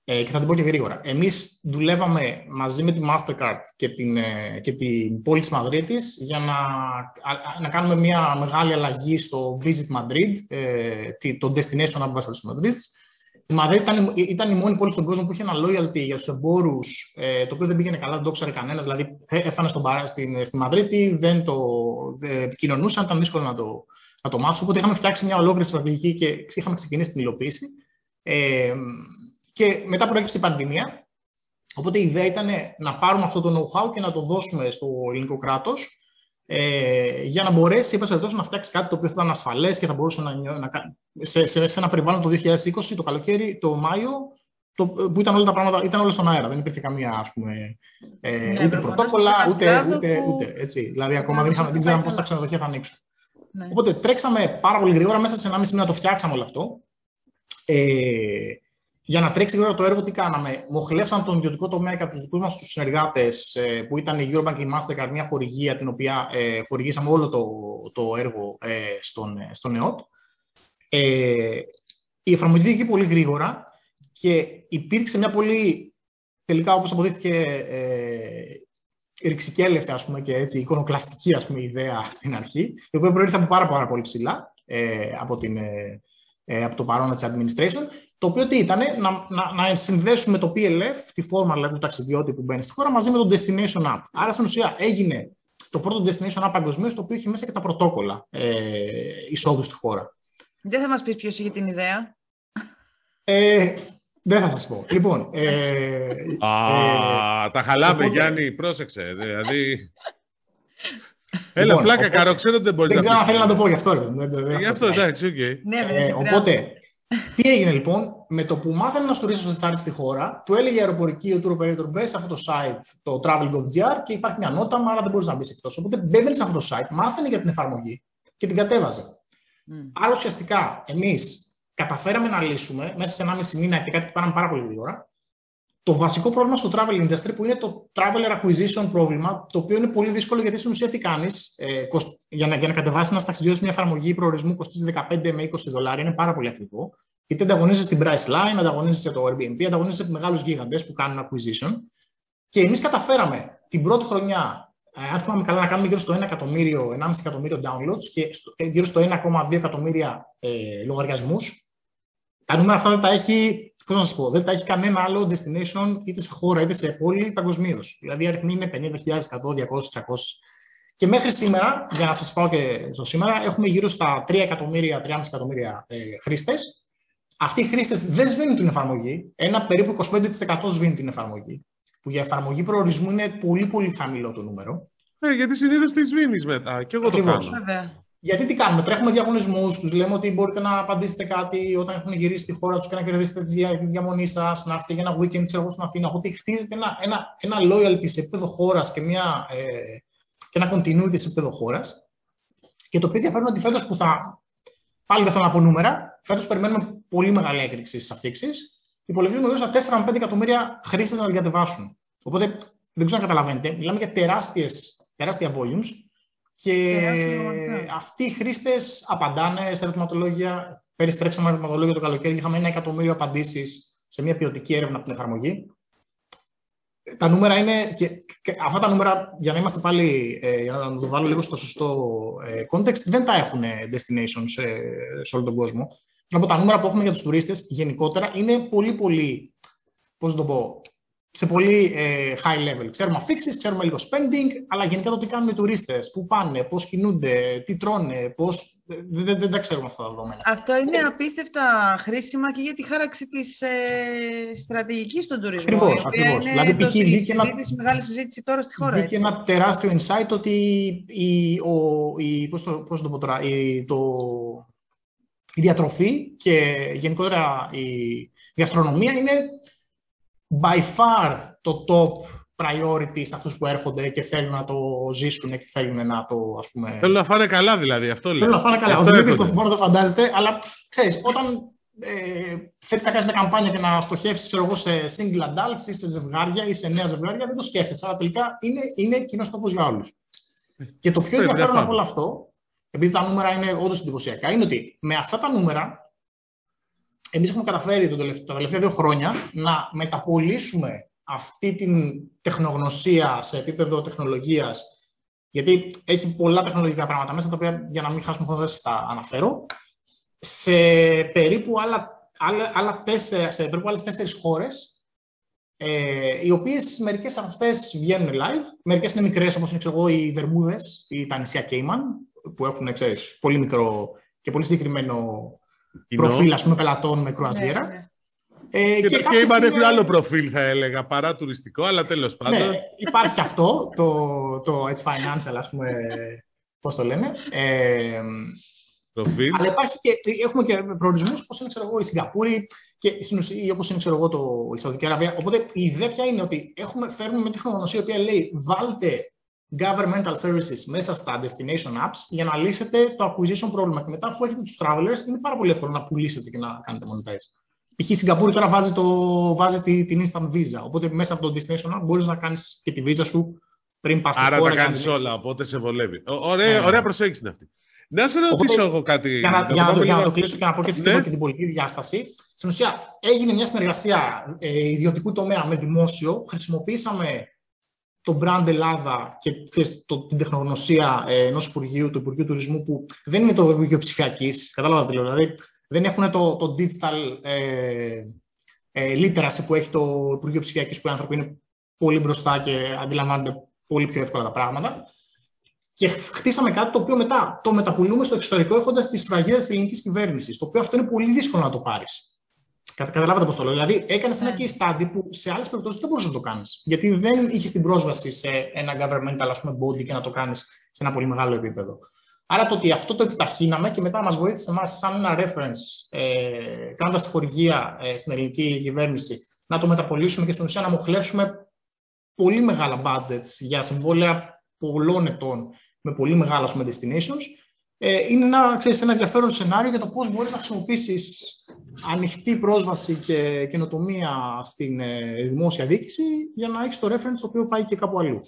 Ε, και θα την πω και γρήγορα. Εμείς δουλεύαμε μαζί με τη Mastercard και την, ε, και την πόλη της Μαδρίτης για να, α- α- να κάνουμε μια μεγάλη αλλαγή στο Visit Madrid, ε, τη- το Destination Ambassador της Μαδρίτης, Η Μαδρίτη ήταν, ήταν η μόνη πόλη στον κόσμο που είχε ένα loyalty για τους εμπόρους, ε, το οποίο δεν πήγαινε καλά, δεν το ξέρει κανένας. Δηλαδή, έφτανε στον, στην, στη Μαδρίτη, δεν το δεν επικοινωνούσαν, ήταν δύσκολο να το, να το μάθουν. Οπότε είχαμε φτιάξει μια ολόκληρη στρατηγική και είχαμε ξεκινήσει την υλοποίηση. Ε, και μετά προέκυψε η πανδημία. Οπότε η ιδέα ήταν να πάρουμε αυτό το know-how και να το δώσουμε στο ελληνικό κράτος ε, για να μπορέσει είπα, να φτιάξει κάτι το οποίο θα ήταν ασφαλές και θα μπορούσε να, να σε, σε, σε, ένα περιβάλλον το 2020, το καλοκαίρι, το Μάιο, το, που ήταν όλα τα πράγματα ήταν όλα στον αέρα. Δεν υπήρχε καμία ας πούμε, ε, ναι, ούτε πρωτόκολλα, ούτε, ούτε, ούτε, έτσι. Δηλαδή, ακόμα δεν, είχαμε, δεν ξέραμε πώς τα ξενοδοχεία θα ανοίξουν. Ναι. Οπότε τρέξαμε πάρα πολύ γρήγορα, μέσα σε ένα μισή μήνα το φτιάξαμε όλο αυτό. Ε, για να τρέξει γρήγορα το έργο, τι κάναμε. Μοχλεύσαμε τον ιδιωτικό τομέα και από τους δικούς μας τους συνεργάτες, ε, που ήταν η Eurobank και η Mastercard, μια χορηγία την οποία ε, χορηγήσαμε όλο το, το έργο ε, στον, ε, στον ΕΟΤ. Ε, η εφαρμογή βγήκε πολύ γρήγορα και υπήρξε μια πολύ, τελικά όπως αποδείχθηκε, ε, ρηξικέλευτη ας πούμε, και έτσι, εικονοκλαστική ας πούμε, ιδέα στην αρχή, η οποία προήρθε από πάρα, πάρα πολύ ψηλά ε, από, την, ε, ε από το παρόν της administration, το οποίο τι ήταν, να, να, να συνδέσουμε το PLF, τη φόρμα δηλαδή, του ταξιδιώτη που μπαίνει στη χώρα, μαζί με το Destination App. Άρα, στην ουσία, έγινε το πρώτο Destination App παγκοσμίως, το οποίο είχε μέσα και τα πρωτόκολλα ε, εισόδου στη χώρα. Δεν θα μας πεις ποιος είχε την ιδέα; Ε, δεν θα σας πω. Λοιπόν... Ε, Α, ε, τα χαλάμε, οπότε... Γιάννη, πρόσεξε. Δηλαδή... Έλα, λοιπόν, πλάκα, οπότε... καρό, ξέρω ότι δεν μπορείς να Δεν ξέρω αν θέλει να το πω γι' αυτό. Γι' αυτό, εντάξει, οκ. Ναι, ε, οπότε, τι έγινε λοιπόν, με το που μάθανε ένας τουρίστας ότι θα έρθεις στη χώρα, του έλεγε η αεροπορική ο tour operator μπες σε αυτό το site, το travel.gr και υπάρχει μια νότα, άρα δεν μπορείς να μπεις εκτός. Οπότε μπαίνεις σε αυτό το site, μάθανε για την εφαρμογή και την κατέβαζε. Mm. Άρα ουσιαστικά εμείς καταφέραμε να λύσουμε μέσα σε ένα μισή μήνα και κάτι που κάναμε πάρα πολύ γρήγορα το βασικό πρόβλημα στο travel industry που είναι το traveler acquisition πρόβλημα, το οποίο είναι πολύ δύσκολο γιατί στην ουσία τι κάνεις, ε, για, να, για να κατεβάσεις ένα ταξιδιώτη μια εφαρμογή προορισμού κοστίζει 15 με 20 δολάρια, είναι πάρα πολύ ακριβό. Γιατί ανταγωνίζεσαι στην Priceline, ανταγωνίζεσαι το Airbnb, ανταγωνίζεσαι μεγάλους γίγαντε που κάνουν acquisition. Και εμείς καταφέραμε την πρώτη χρονιά ε, αν θυμάμαι καλά, να κάνουμε γύρω στο 1 εκατομμύριο, 1,5 εκατομμύριο downloads και ε, γύρω στο 1,2 εκατομμύρια ε, λογαριασμούς. Τα νούμερα αυτά δεν τα έχει, πώς να σας πω, δεν τα έχει κανένα άλλο destination είτε σε χώρα είτε σε πόλη παγκοσμίως. Δηλαδή οι αριθμοί είναι 50.000, 100, 200, 300. Και μέχρι σήμερα, για να σας πάω και στο σήμερα, έχουμε γύρω στα 3 εκατομμύρια, 3,5 εκατομμύρια ε, χρήστες. Αυτοί οι χρήστες δεν σβήνουν την εφαρμογή. Ένα περίπου 25% σβήνει την εφαρμογή που για εφαρμογή προορισμού είναι πολύ πολύ χαμηλό το νούμερο. Ε, γιατί συνήθως τη σβήνεις μετά. Και εγώ Ακριβώς. το κάνω. Γιατί τι κάνουμε, τρέχουμε διαγωνισμούς, τους λέμε ότι μπορείτε να απαντήσετε κάτι όταν έχουν γυρίσει στη χώρα τους και να κερδίσετε τη διαμονή σας, να έρθετε για ένα weekend, ξέρω εγώ στην Αθήνα. Οπότε χτίζεται ένα, ένα, ένα loyalty σε επίπεδο χώρας και, μια, ε, και ένα continuity σε επίπεδο χώρας. Και το οποίο ενδιαφέρον είναι ότι φέτος που θα. Πάλι δεν θέλω να πω νούμερα. Φέτος περιμένουμε πολύ μεγάλη έκρηξη στις αφήξεις υπολογίζουμε γύρω στα 4 5 εκατομμύρια χρήστες να την κατεβάσουν. Οπότε δεν ξέρω αν καταλαβαίνετε. Μιλάμε για τεράστιες, τεράστια volumes και ναι. αυτοί οι χρήστες απαντάνε σε ερωτηματολόγια. Πέρυσι τρέξαμε ερωτηματολόγια το καλοκαίρι και είχαμε ένα εκατομμύριο απαντήσεις σε μια ποιοτική έρευνα από την εφαρμογή. Τα νούμερα είναι. Και, αυτά τα νούμερα, για να είμαστε πάλι. Ε, για να το βάλω λίγο στο σωστό ε, context, δεν τα έχουν destinations σε, σε όλο τον κόσμο από τα νούμερα που έχουμε για τους τουρίστες γενικότερα είναι πολύ, πολύ, πώς το πω, σε πολύ ε, high level. Ξέρουμε αφήξεις, ξέρουμε λίγο spending, αλλά γενικά το τι κάνουν οι τουρίστες, πού πάνε, πώς κινούνται, τι τρώνε, πώς... Δεν, δεν, δεν, τα ξέρουμε αυτά τα δεδομένα. Αυτό είναι απίστευτα χρήσιμα και για τη χάραξη της ε, στρατηγικής στον τουρισμό. Ακριβώς. Ακριβώς. Δηλαδή, π.χ. βγήκε ένα, μεγάλη συζήτηση τώρα στη χώρα. Βγήκε ένα τεράστιο insight ότι η, ο, η, πώς το, πώς το πω τώρα, η, το, η διατροφή και γενικότερα η γαστρονομία είναι by far το top priority σε αυτούς που έρχονται και θέλουν να το ζήσουν και θέλουν να το, ας πούμε... Θέλουν να φάνε καλά δηλαδή, αυτό λέει. Θέλουν να φάνε καλά. Ο Δημήτρης το μόνο το φαντάζεται, αλλά ξέρεις, όταν ε, θέλεις να κάνεις μια καμπάνια και να στοχεύσεις ξέρω εγώ, σε single adults ή σε ζευγάρια ή σε νέα ζευγάρια, δεν το σκέφτεσαι, αλλά τελικά είναι, είναι κοινός τόπος για όλους. Ε, και το πιο ενδιαφέρον από όλο αυτό επειδή τα νούμερα είναι όντως εντυπωσιακά, είναι ότι με αυτά τα νούμερα εμείς έχουμε καταφέρει τα τελευταία δύο χρόνια να μεταπολίσουμε αυτή την τεχνογνωσία σε επίπεδο τεχνολογίας. Γιατί έχει πολλά τεχνολογικά πράγματα μέσα, τα οποία για να μην χάσουμε χρόνο δεν σας τα αναφέρω. Σε περίπου άλλα άλλα, άλλα τέσσερα, σε περίπου άλλες τέσσερις χώρες, ε, οι οποίες μερικές από αυτές βγαίνουν live, μερικές είναι μικρές όπως είναι ξέρω, οι Βερμούδες ή τα νησιά Κέιμαν, που έχουν ξέρεις, πολύ μικρό και πολύ συγκεκριμένο προφίλ ας πούμε, πελατών με κρουαζιέρα. Ναι, ναι. Ε, και, και το Cayman έχει άλλο προφίλ, θα έλεγα, παρά τουριστικό, αλλά τέλος πάντων. Ναι, υπάρχει αυτό, το, το Edge Financial, ας πούμε, πώς το λέμε. Ε, προφίλ. Αλλά υπάρχει και, έχουμε και προορισμούς, όπως είναι, ξέρω εγώ, η Σιγκαπούρη και στην ουσία, όπως είναι, ξέρω εγώ, το, η Σαουδική Αραβία. Οπότε η ιδέα πια είναι ότι έχουμε, φέρνουμε με τεχνογνωσία, η οποία λέει, βάλτε governmental services μέσα στα destination apps για να λύσετε το acquisition πρόβλημα. Και μετά, αφού έχετε τους travelers, είναι πάρα πολύ εύκολο να πουλήσετε και να κάνετε monetize. Π.χ. η Σιγκαπούρη τώρα βάζει, το, βάζει την instant visa. Οπότε μέσα από το destination app μπορείς να κάνεις και τη visa σου πριν πας στη Άρα χώρα. Άρα τα κάνεις όλα, οπότε σε βολεύει. Ωραία, ναι. ωραία προσέγγιση είναι αυτή. Να σε ρωτήσω εγώ κάτι. Για να, για, να, για να το κλείσω και να πω και, ναι. και την πολιτική διάσταση. Στην ουσία, έγινε μια συνεργασία ε, ιδιωτικού τομέα με δημόσιο. Χρησιμοποίησαμε το brand Ελλάδα και ξέρεις, το, την τεχνογνωσία ε, ενός Υπουργείου, του Υπουργείου Τουρισμού, που δεν είναι το Υπουργείο Ψηφιακής. Κατάλαβα τι λέω. Δηλαδή, δεν έχουν το, το digital ε, ε, literacy που έχει το Υπουργείο Ψηφιακής, που οι άνθρωποι είναι πολύ μπροστά και αντιλαμβάνονται πολύ πιο εύκολα τα πράγματα. Και χτίσαμε κάτι το οποίο μετά το μεταπουλούμε στο εξωτερικό έχοντας τη σφραγίδα της ελληνικής κυβέρνησης. Το οποίο αυτό είναι πολύ δύσκολο να το πάρεις. Καταλάβατε πώς το λέω. Δηλαδή, έκανες ένα ναι. case study που σε άλλες περιπτώσεις δεν μπορούσες να το κάνεις. Γιατί δεν είχες την πρόσβαση σε ένα governmental ας πούμε, body και να το κάνεις σε ένα πολύ μεγάλο επίπεδο. Άρα το ότι αυτό το επιταχύναμε και μετά μας βοήθησε εμάς σαν ένα reference, ε, κάνοντας τη χορηγία ε, στην ελληνική κυβέρνηση, να το μεταπολίσουμε και στην ουσία να μοχλεύσουμε πολύ μεγάλα budgets για συμβόλαια πολλών ετών με πολύ μεγάλα πούμε, destinations, ε, είναι ένα, ξέρεις, ένα ενδιαφέρον σενάριο για το πώς μπορείς να χρησιμοποιήσεις ανοιχτή πρόσβαση και καινοτομία στην ε, δημόσια διοίκηση για να έχεις το reference το οποίο πάει και κάπου αλλού.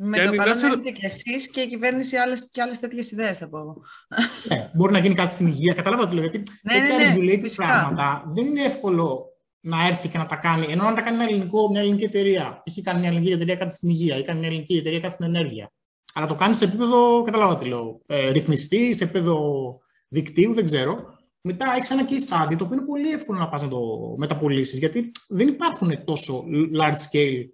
Με το παρόν έχετε και εσείς και η κυβέρνηση άλλες, και άλλες τέτοιες ιδέες, θα πω εγώ. Ναι, μπορεί να γίνει κάτι στην υγεία. Καταλάβατε το λέω. Γιατί ναι, τέτοια ναι, ναι, πράγματα δεν είναι εύκολο να έρθει και να τα κάνει. Ενώ αν τα κάνει ένα ελληνικό, μια ελληνική εταιρεία, έχει κάνει μια ελληνική εταιρεία κάτι στην υγεία ή κάνει μια ελληνική εταιρεία κάτι στην ενέργεια. Αλλά το κάνεις σε επίπεδο, καταλάβατε τι λέω, ε, ρυθμιστή, σε επίπεδο δικτύου, δεν ξέρω. Μετά έχεις ένα case study το οποίο είναι πολύ εύκολο να πας να το μεταπολίσει γιατί δεν υπάρχουν τόσο large scale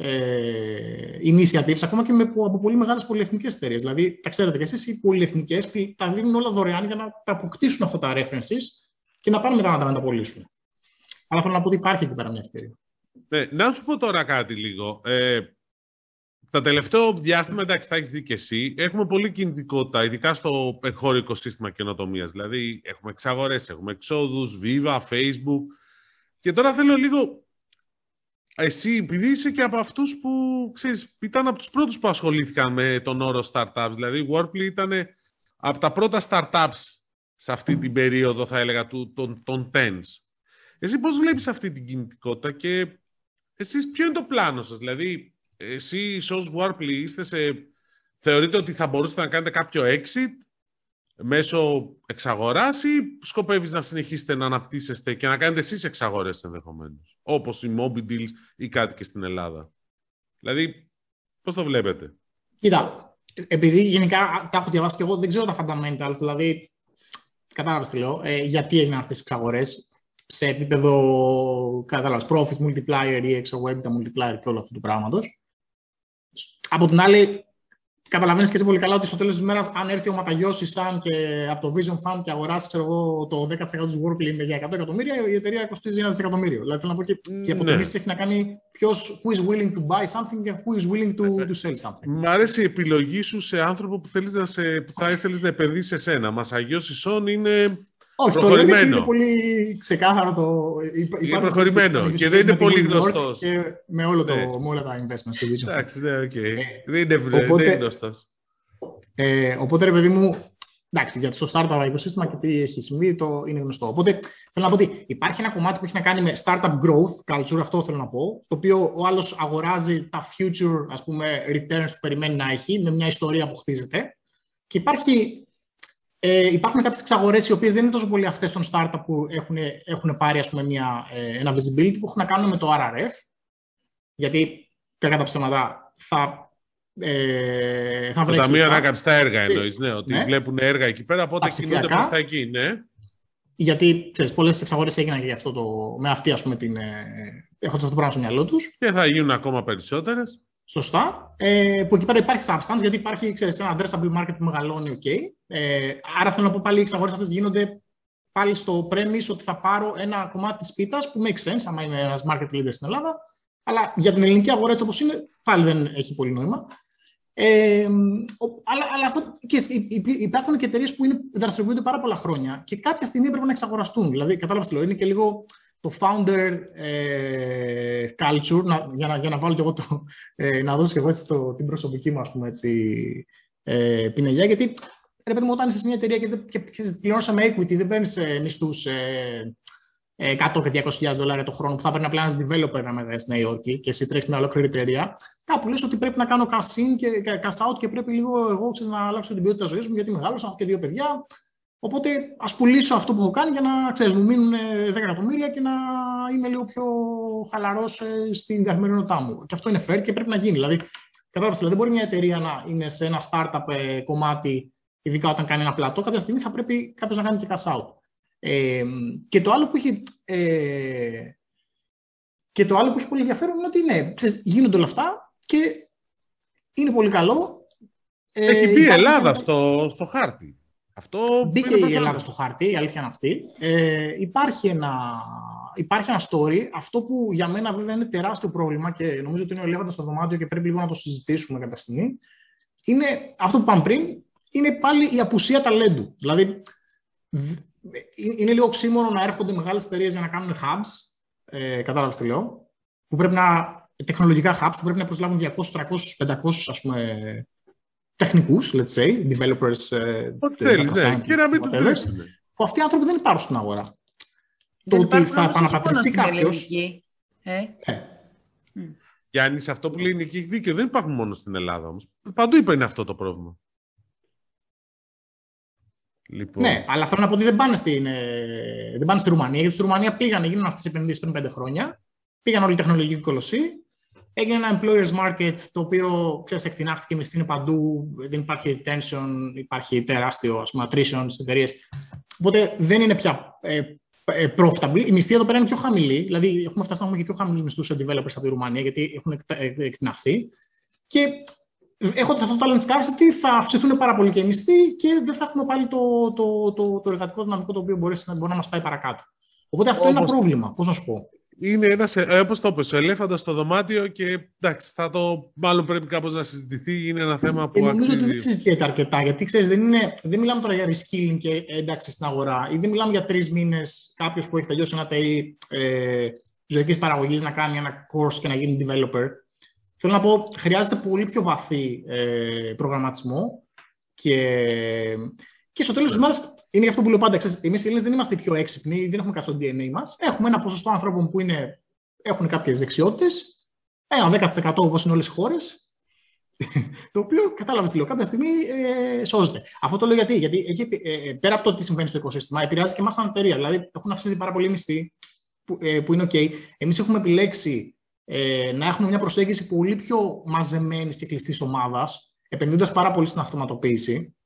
ε, initiatives, ακόμα και με, από πολύ μεγάλες πολυεθνικές εταιρείες. Δηλαδή, τα ξέρετε και εσείς, οι πολυεθνικές τα δίνουν όλα δωρεάν για να τα αποκτήσουν αυτά τα references και να πάνε μετά να τα μεταπολίσουν. Αλλά θέλω να πω ότι υπάρχει εκεί πέρα μια ευκαιρία. Ναι, να σου πω τώρα κάτι λίγο. Ε, τα τελευταίο διάστημα, εντάξει, τα έχεις δει και εσύ, έχουμε πολύ κινητικότητα, ειδικά στο εγχώριο οικοσύστημα καινοτομία. Δηλαδή, έχουμε εξαγορές, έχουμε εξόδους, Viva, Facebook. Και τώρα θέλω λίγο εσύ, επειδή είσαι και από αυτούς που, ξέρεις, ήταν από τους πρώτους που ασχολήθηκαν με τον όρο startups. Δηλαδή, η Workplay ήταν από τα πρώτα startups σε αυτή την περίοδο, θα έλεγα, του, των, των tens. Εσύ πώς βλέπεις αυτή την κινητικότητα και εσείς ποιο είναι το πλάνο σας. Δηλαδή, εσύ ως Workplay είστε σε... Θεωρείτε ότι θα μπορούσατε να κάνετε κάποιο exit μέσω εξαγοράς ή σκοπεύεις να συνεχίσετε να αναπτύσσεστε και να κάνετε εσείς εξαγορές ενδεχομένως, όπως η Moby Deals ή κάτι και στην Ελλάδα; Δηλαδή, πώς το βλέπετε; Κοίτα, επειδή γενικά τα έχω διαβάσει και εγώ, δεν ξέρω τα fundamentals, δηλαδή, κατάλαβες τι λέω, ε, γιατί έγιναν αυτές τις εξαγορές σε επίπεδο, κατάλαβες, profit multiplier ή εξαγωγή multiplier και όλο αυτό του πράγματος. Από την άλλη, Καταλαβαίνεις και εσύ πολύ καλά ότι στο τέλος της μέρας, αν έρθει ο Ματαγιώση σαν και από το Vision Fund και αγοράσει ξέρω εγώ, το 10% της Workplay για 100 εκατομμύρια, η εταιρεία κοστίζει ένα δισεκατομμύριο. Δηλαδή θέλω να πω και, mm, και ναι. έχει να κάνει ποιος who is willing to buy something και who is willing to, to sell something. Μ' αρέσει η επιλογή σου σε άνθρωπο που, θέλεις να σε, που θα ήθελες να επενδύσεις σε σένα. Μασαγιώση Σον είναι όχι, το είναι πολύ ξεκάθαρο. Το... Είναι προχωρημένο και δεν είναι πολύ γνωστός. Με, όλο το, ναι. με όλα τα investments του Vision. Εντάξει, ναι, okay. ε, δεν είναι, οπότε, είναι γνωστός. Ε, οπότε, ρε παιδί μου, εντάξει, για το startup οικοσύστημα και τι έχει συμβεί, το είναι γνωστό. Οπότε, θέλω να πω ότι υπάρχει ένα κομμάτι που έχει να κάνει με startup growth culture, αυτό θέλω να πω, το οποίο ο άλλος αγοράζει τα future, ας πούμε, returns που περιμένει να έχει, με μια ιστορία που χτίζεται. Και υπάρχει ε, υπάρχουν κάποιες εξαγορές οι οποίες δεν είναι τόσο πολύ αυτές των startup που έχουν, έχουν πάρει ας πούμε, μια, ε, ένα visibility που έχουν να κάνουν με το RRF. Γιατί κακά τα ψέματα θα. Ε, θα βρέξεις. Τα μία ανάκαμψη στα έργα εννοείς, ναι, ότι ναι. βλέπουν έργα εκεί πέρα, οπότε κινούνται προς τα εκεί, ναι. γιατί ξέρεις, πολλές εξαγορές έγιναν και αυτό το, με αυτή, ας πούμε, την, ε, έχοντας αυτό το πράγμα στο μυαλό τους. Και θα γίνουν ακόμα περισσότερες. Σωστά. Ε, που εκεί πέρα υπάρχει substance, γιατί υπάρχει ξέρεις, ένα addressable market που μεγαλώνει, OK. Ε, άρα θέλω να πω πάλι οι εξαγορές αυτές γίνονται πάλι στο premise ότι θα πάρω ένα κομμάτι της πίτας που makes sense, άμα είναι ένας market leader στην Ελλάδα, αλλά για την ελληνική αγορά έτσι όπως είναι, πάλι δεν έχει πολύ νόημα. Ε, αλλά, αλλά αυτό, και υπάρχουν και εταιρείες που είναι, δραστηριοποιούνται πάρα πολλά χρόνια και κάποια στιγμή πρέπει να εξαγοραστούν. Δηλαδή, κατάλαβα τι λέω, είναι και λίγο το founder ε, culture, να, για, να, για να βάλω και εγώ το, ε, να δώσω και εγώ έτσι το, την προσωπική μου, ας πούμε, έτσι, ε, πινελιά, γιατί ρε παιδί μου, όταν είσαι σε μια εταιρεία και, και, και πληρώσαμε equity, δεν παίρνεις ε, μισθούς ε, 100 και 200.000 δολάρια το χρόνο που θα πρέπει να ένα developer να μεταδέσει στη Νέα Υόρκη και εσύ τρέχεις μια ολόκληρη εταιρεία, κάπου λες ότι πρέπει να κάνω cash in και cash out και πρέπει λίγο εγώ ξέρεις, να αλλάξω την ποιότητα ζωής μου γιατί μεγάλωσα, έχω και δύο παιδιά. Οπότε ας πουλήσω αυτό που έχω κάνει για να ξέρεις, μου μείνουν 10 εκατομμύρια και να είμαι λίγο πιο χαλαρός ε, στην καθημερινότητά μου. Και αυτό είναι fair και πρέπει να γίνει. Δηλαδή, κατάλαβες, δηλαδή, δεν μπορεί μια εταιρεία να είναι σε ένα startup ε, κομμάτι, ειδικά όταν κάνει ένα πλατό, κάποια στιγμή θα πρέπει κάποιος να κάνει και cash out. Ε, και το άλλο που έχει. Ε, και το άλλο που έχει πολύ ενδιαφέρον είναι ότι ναι, ξέρεις, γίνονται όλα αυτά και είναι πολύ καλό. Ε, έχει μπει η Ελλάδα στο, στο χάρτη. Αυτό Μπήκε η Ελλάδα στο χάρτη, η αλήθεια είναι αυτή. Ε, υπάρχει, ένα, υπάρχει ένα story. Αυτό που για μένα βέβαια είναι τεράστιο πρόβλημα και νομίζω ότι είναι ο ελέφαντα στο δωμάτιο και πρέπει λίγο να το συζητήσουμε κάποια στιγμή. Είναι αυτό που είπαμε πριν, είναι πάλι η απουσία ταλέντου. Δηλαδή, είναι λίγο οξύμορο να έρχονται μεγάλες εταιρείες για να κάνουν hubs. Ε, Κατάλαβες τι λέω. Που πρέπει να. Τεχνολογικά hubs που πρέπει να προσλάβουν 200, 300, 500 ας πούμε, τεχνικούς, let's say, developers, ε, θέλεις, ναι. και να μην που αυτοί οι άνθρωποι δεν υπάρχουν στην αγορά. το ότι θα επαναπατριστεί κάποιος. Ε. Ε. Γιάννης, σε αυτό που λέει η Νική έχει δίκιο. Δεν υπάρχουν μόνο στην Ελλάδα όμως. Παντού είπα είναι αυτό το πρόβλημα. Λοιπόν. Ναι, αλλά θέλω να πω ότι δεν πάνε, στην, ε, δεν πάνε στη Ρουμανία, γιατί στη Ρουμανία πήγαν, γίνουν αυτές οι επενδύσεις πριν πέντε χρόνια. Πήγαν όλοι οι τεχνολογικοί κολοσσοί. Έγινε ένα employers market το οποίο ξέρεις, εκτινάχθηκε, μισθή είναι παντού, δεν υπάρχει retention, υπάρχει τεράστιο ας πούμε, attrition στις εταιρείες. Οπότε δεν είναι πια ε, ε, profitable. Η μισθή εδώ πέρα είναι πιο χαμηλή. Δηλαδή, έχουμε φτάσει να έχουμε και πιο χαμηλούς μισθούς σε developers από τη Ρουμανία, γιατί έχουν εκτιναχθεί. Και έχοντας αυτό το talent scarcity, θα αυξηθούν πάρα πολύ και οι μισθοί και δεν θα έχουμε πάλι το, το, το, το εργατικό δυναμικό το οποίο μπορείς, μπορεί να μας πάει παρακάτω. Οπότε αυτό είναι ένα πρόβλημα. Πώς να σου πω. Είναι ένας, ε, όπως το είπες, ο ελέφαντα στο δωμάτιο και εντάξει, θα το, μάλλον πρέπει κάπως να συζητηθεί. Είναι ένα θέμα που. Ε, νομίζω ότι δεν συζητιέται αρκετά. Γιατί ξέρεις, δεν, είναι, δεν μιλάμε τώρα για reskilling και ένταξη στην αγορά, ή δεν μιλάμε για τρεις μήνες κάποιος που έχει τελειώσει ένα ΤΕΙ ε, ζωικής παραγωγής να κάνει ένα course και να γίνει developer. Θέλω να πω, χρειάζεται πολύ πιο βαθύ ε, προγραμματισμό και, και στο τέλος της ημέρας είναι αυτό που λέω πάντα. Εμείς οι Έλληνες δεν είμαστε πιο έξυπνοι, δεν έχουμε κάτι στο DNA μας. Έχουμε ένα ποσοστό ανθρώπων που είναι, έχουν κάποιες δεξιότητες, ένα 10% όπως είναι όλες οι χώρες, το οποίο κατάλαβες τι λέω, κάποια στιγμή ε, σώζεται. Αυτό το λέω γιατί, γιατί έχει, ε, πέρα από το τι συμβαίνει στο οικοσύστημα, επηρεάζει και εμάς σαν εταιρεία. Δηλαδή, έχουν αυξηθεί πάρα πολύ μισθοί, που, ε, που είναι OK. Εμείς έχουμε επιλέξει ε, να έχουμε μια προσέγγιση πολύ πιο μαζεμένη και κλειστής ομάδας, επενδύοντας πάρα πολύ στην αυτοματοποίηση.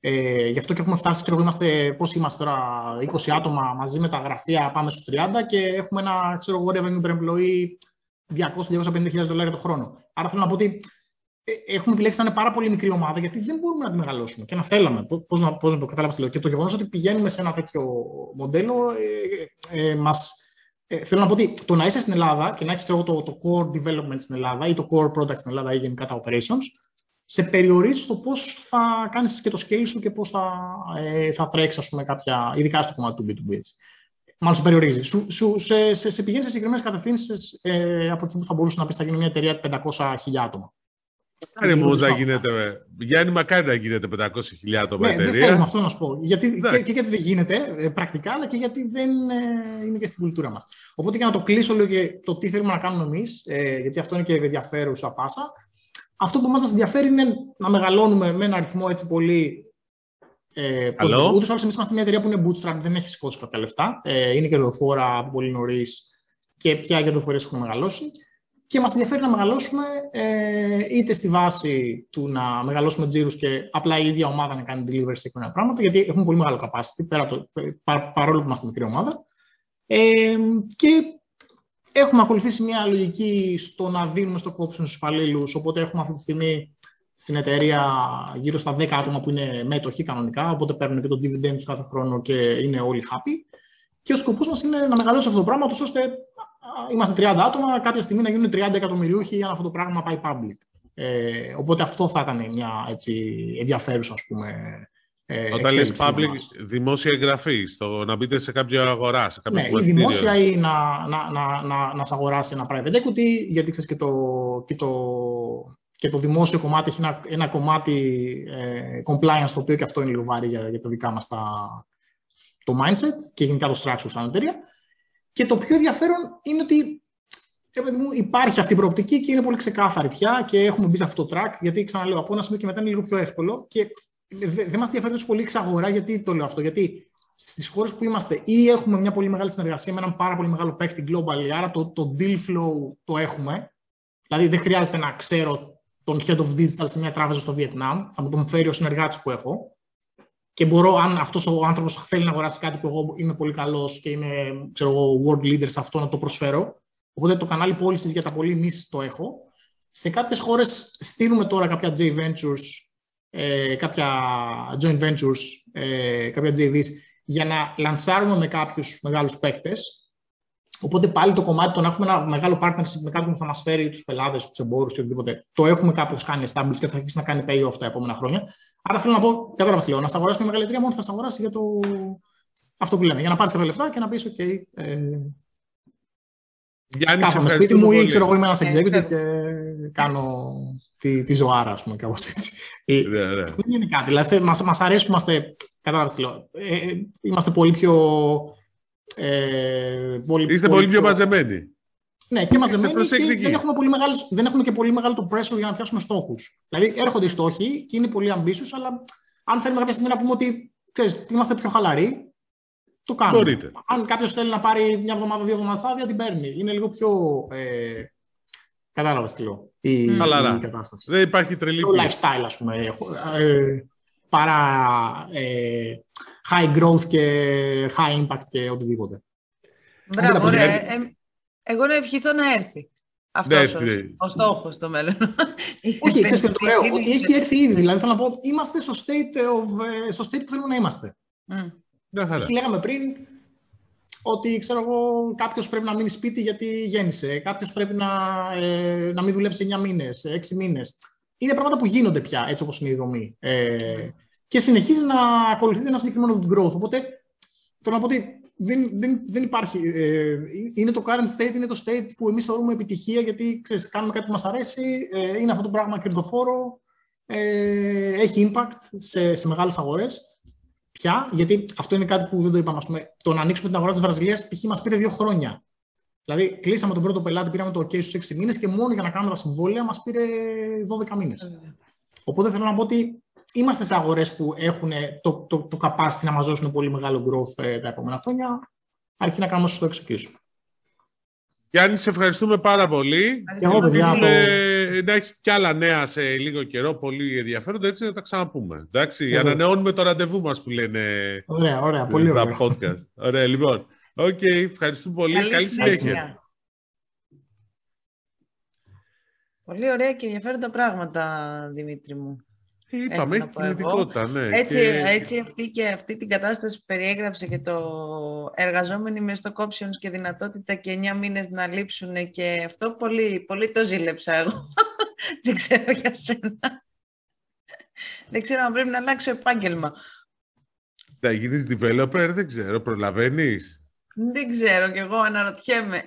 Ε, γι' αυτό και έχουμε φτάσει, ξέρω, είμαστε, πώς είμαστε τώρα, 20 άτομα μαζί με τα γραφεία, πάμε στους 30 και έχουμε ένα, ξέρω εγώ, revenue per employee 200-250 δολάρια το χρόνο. Άρα θέλω να πω ότι ε, έχουμε επιλέξει να είναι πάρα πολύ μικρή ομάδα γιατί δεν μπορούμε να τη μεγαλώσουμε και να θέλαμε. Πώς να, πώς να το κατάλαβα Και το γεγονός ότι πηγαίνουμε σε ένα τέτοιο μοντέλο ε, ε, μας ε, θέλω να πω ότι το να είσαι στην Ελλάδα και να έχεις το, το core development στην Ελλάδα ή το core product στην Ελλάδα ή γενικά τα operations, σε περιορίζεις στο πώς θα κάνεις και το scale σου και πώς θα, ε, θα τρέξεις, ας πούμε, κάποια, ειδικά στο κομμάτι του B2B. Έτσι. Μάλλον σε περιορίζεις. Σου, σου, σε, σε, σε πηγαίνεις σε συγκεκριμένες κατευθύνσεις ε, από εκεί που θα μπορούσε να πεις θα γίνει μια εταιρεία 500 άτομα. Μακάρι μου να γίνεται. Γιάννη, μακάρι να γίνεται 500.000 άτομα ναι, εταιρεία. Δεν θέλουμε αυτό να σου πω. Γιατί, και, και, γιατί δεν γίνεται ε, πρακτικά, αλλά και γιατί δεν ε, είναι και στην κουλτούρα μας. Οπότε για να το κλείσω λίγο και το τι θέλουμε να κάνουμε εμείς, ε, γιατί αυτό είναι και ενδιαφέρουσα πάσα. Αυτό που μας ενδιαφέρει είναι να μεγαλώνουμε με ένα αριθμό έτσι πολύ. Ε, Ούτως ή άλλως, εμείς είμαστε μια εταιρεία που είναι bootstrap, δεν έχει σηκώσει κάποια λεφτά. Ε, είναι κερδοφόρα από πολύ νωρίς και ποια κερδοφορίες έχουν μεγαλώσει. και μας ενδιαφέρει να μεγαλώσουμε ε, είτε στη βάση του να μεγαλώσουμε τζίρους και απλά η ίδια ομάδα να κάνει delivery σε εκείνα πράγματα, γιατί έχουμε πολύ μεγάλο capacity, πέρα το, πα, παρόλο που είμαστε μικρή ομάδα. Ε, και έχουμε ακολουθήσει μια λογική στο να δίνουμε στο κόψιμο στους υπαλλήλους, οπότε έχουμε αυτή τη στιγμή στην εταιρεία γύρω στα 10 άτομα που είναι μέτοχοι κανονικά, οπότε παίρνουν και το dividend τους κάθε χρόνο και είναι όλοι happy. Και ο σκοπός μας είναι να μεγαλώσει αυτό το πράγμα, ώστε είμαστε 30 άτομα, κάποια στιγμή να γίνουν 30 εκατομμυριούχοι για να αυτό το πράγμα πάει public. Ε, οπότε αυτό θα ήταν μια έτσι, ενδιαφέρουσα, ας πούμε, ε, Όταν λες public, δημόσια εγγραφή, στο να μπείτε σε κάποια αγορά, σε κάποιο Ναι, η δημόσια ή να, να, να, να, να αγοράσει ένα private equity, γιατί ξέρεις και το, και το, και το δημόσιο κομμάτι έχει ένα, ένα κομμάτι ε, compliance, το οποίο και αυτό είναι λίγο βάρη για, για τα δικά μας τα, το mindset και γενικά το structure σαν εταιρεία. Και το πιο ενδιαφέρον είναι ότι μου, υπάρχει αυτή η προοπτική και είναι πολύ ξεκάθαρη πια και έχουμε μπει σε αυτό το track. Γιατί ξαναλέω, από ένα σημείο και μετά είναι λίγο πιο εύκολο. Και δεν δε μας ενδιαφέρει τόσο πολύ εξαγορά. Γιατί το λέω αυτό, Γιατί στις χώρες που είμαστε ή έχουμε μια πολύ μεγάλη συνεργασία με έναν πάρα πολύ μεγάλο παίκτη global, άρα το, το deal flow το έχουμε. Δηλαδή δεν χρειάζεται να ξέρω τον head of digital σε μια τράπεζα στο Βιετνάμ. Θα μου τον φέρει ο συνεργάτης που έχω και μπορώ, αν αυτός ο άνθρωπος θέλει να αγοράσει κάτι που εγώ είμαι πολύ καλός και είμαι ξέρω, world leader σε αυτό, να το προσφέρω. Οπότε το κανάλι πώληση για τα πολύ εμείς το έχω. Σε κάποιες χώρες στείλουμε τώρα κάποια J Ventures, ε, κάποια joint ventures, ε, κάποια JVs για να λανσάρουμε με κάποιους μεγάλους παίκτες Οπότε πάλι το κομμάτι το να έχουμε ένα μεγάλο partnership με κάποιον που θα μας φέρει τους πελάτες, τους εμπόρους και οτιδήποτε, το έχουμε κάπως κάνει established και θα αρχίσει να κάνει payoff τα επόμενα χρόνια. Άρα θέλω να πω, κατάλαβα λέω, να σε αγοράσει μια μεγάλη εταιρεία μόνο θα σε αγοράσει για το. Αυτό που λέμε, για να πάρεις κάποια λεφτά και να πεις: OK. Ε, Γιάννη, κάθομαι σπίτι μου ή ξέρω εγώ είμαι ένας executive και κάνω τη, τη ζωάρα, ας πούμε, κάπως έτσι. Ε, ναι, ναι. Δεν είναι κάτι. Δηλαδή, μας αρέσει που είμαστε. Κατάλαβα τι λέω. Ε, είμαστε πολύ πιο ε, πολύ, Είστε πολύ, πιο μαζεμένοι. Ναι, και μαζεμένοι και δεν έχουμε, πολύ μεγάλο, δεν έχουμε και πολύ μεγάλο το pressure για να πιάσουμε στόχους. Δηλαδή έρχονται οι στόχοι και είναι πολύ ambitious, αλλά αν θέλουμε κάποια στιγμή να πούμε ότι ξέρεις, είμαστε πιο χαλαροί, το κάνουμε. Μπορείτε. Αν κάποιος θέλει να πάρει μια εβδομάδα, δύο εβδομάδες άδεια, την παίρνει. Είναι λίγο πιο. Ε, Κατάλαβες τι λέω. Η, η κατάσταση. Δεν υπάρχει τρελή. Το lifestyle, ας πούμε. Ε, παρά ε, high growth και high impact και οτιδήποτε. Μπράβο, ωραία. Ε, εγώ να ευχηθώ να έρθει. Αυτός ναι, ναι. ο στόχος στο μέλλον. Όχι, ξέρεις ποιο το λέω. Ότι έχει έρθει ήδη. Δηλαδή, θέλω να πω, είμαστε στο state, of, ε, στο state που θέλουμε να είμαστε. Mm. λέγαμε πριν ότι ξέρω εγώ, κάποιος πρέπει να μείνει σπίτι γιατί γέννησε. Κάποιος πρέπει να, ε, να μην δουλέψει 9 μήνες, 6 μήνες. Είναι πράγματα που γίνονται πια, έτσι όπως είναι η δομή. Ε, και συνεχίζει να ακολουθείται ένα συγκεκριμένο growth. Οπότε θέλω να πω ότι δεν, δεν, δεν υπάρχει. Ε, είναι το current state, είναι το state που εμείς θεωρούμε επιτυχία γιατί ξέρεις, κάνουμε κάτι που μας αρέσει, ε, είναι αυτό το πράγμα κερδοφόρο, ε, έχει impact σε, σε μεγάλες αγορές. Πια, γιατί αυτό είναι κάτι που δεν το είπαμε. Πούμε, το να ανοίξουμε την αγορά της Βραζιλίας π.χ. μας πήρε δύο χρόνια. Δηλαδή, κλείσαμε τον πρώτο πελάτη, πήραμε το OK στους 6 μήνες και μόνο για να κάνουμε τα συμβόλαια μας πήρε 12 μήνες. Οπότε θέλω να πω ότι είμαστε σε αγορές που έχουν το, το, το capacity να μας δώσουν πολύ μεγάλο growth ε, τα επόμενα χρόνια. Αρκεί να κάνουμε σωστό execution. Γιάννη, σε ευχαριστούμε πάρα πολύ. Και εγώ, παιδιά. Ε, να έχει κι άλλα νέα σε λίγο καιρό, πολύ ενδιαφέροντα, έτσι να τα ξαναπούμε. Εντάξει, για να ανανεώνουμε το ραντεβού μας που λένε. Ωραία, ωραία. Πολύ ωραία. podcast. ωραία, λοιπόν. Οκ, okay, ευχαριστούμε πολύ. Καλή, Καλή συνέχεια. Πολύ ωραία και ενδιαφέροντα πράγματα, Δημήτρη μου. Είπαμε, έχει κινητικότητα, ναι. Έτσι, και... έτσι αυτή και αυτή την κατάσταση που περιέγραψε και το εργαζόμενοι μες στο options και δυνατότητα και 9 μήνες να λείψουν και αυτό πολύ, πολύ το ζήλεψα εγώ. Δεν ξέρω για σένα. Δεν ξέρω αν πρέπει να αλλάξω επάγγελμα. Θα γίνεις developer, δεν ξέρω, προλαβαίνεις; Δεν ξέρω κι εγώ, αναρωτιέμαι.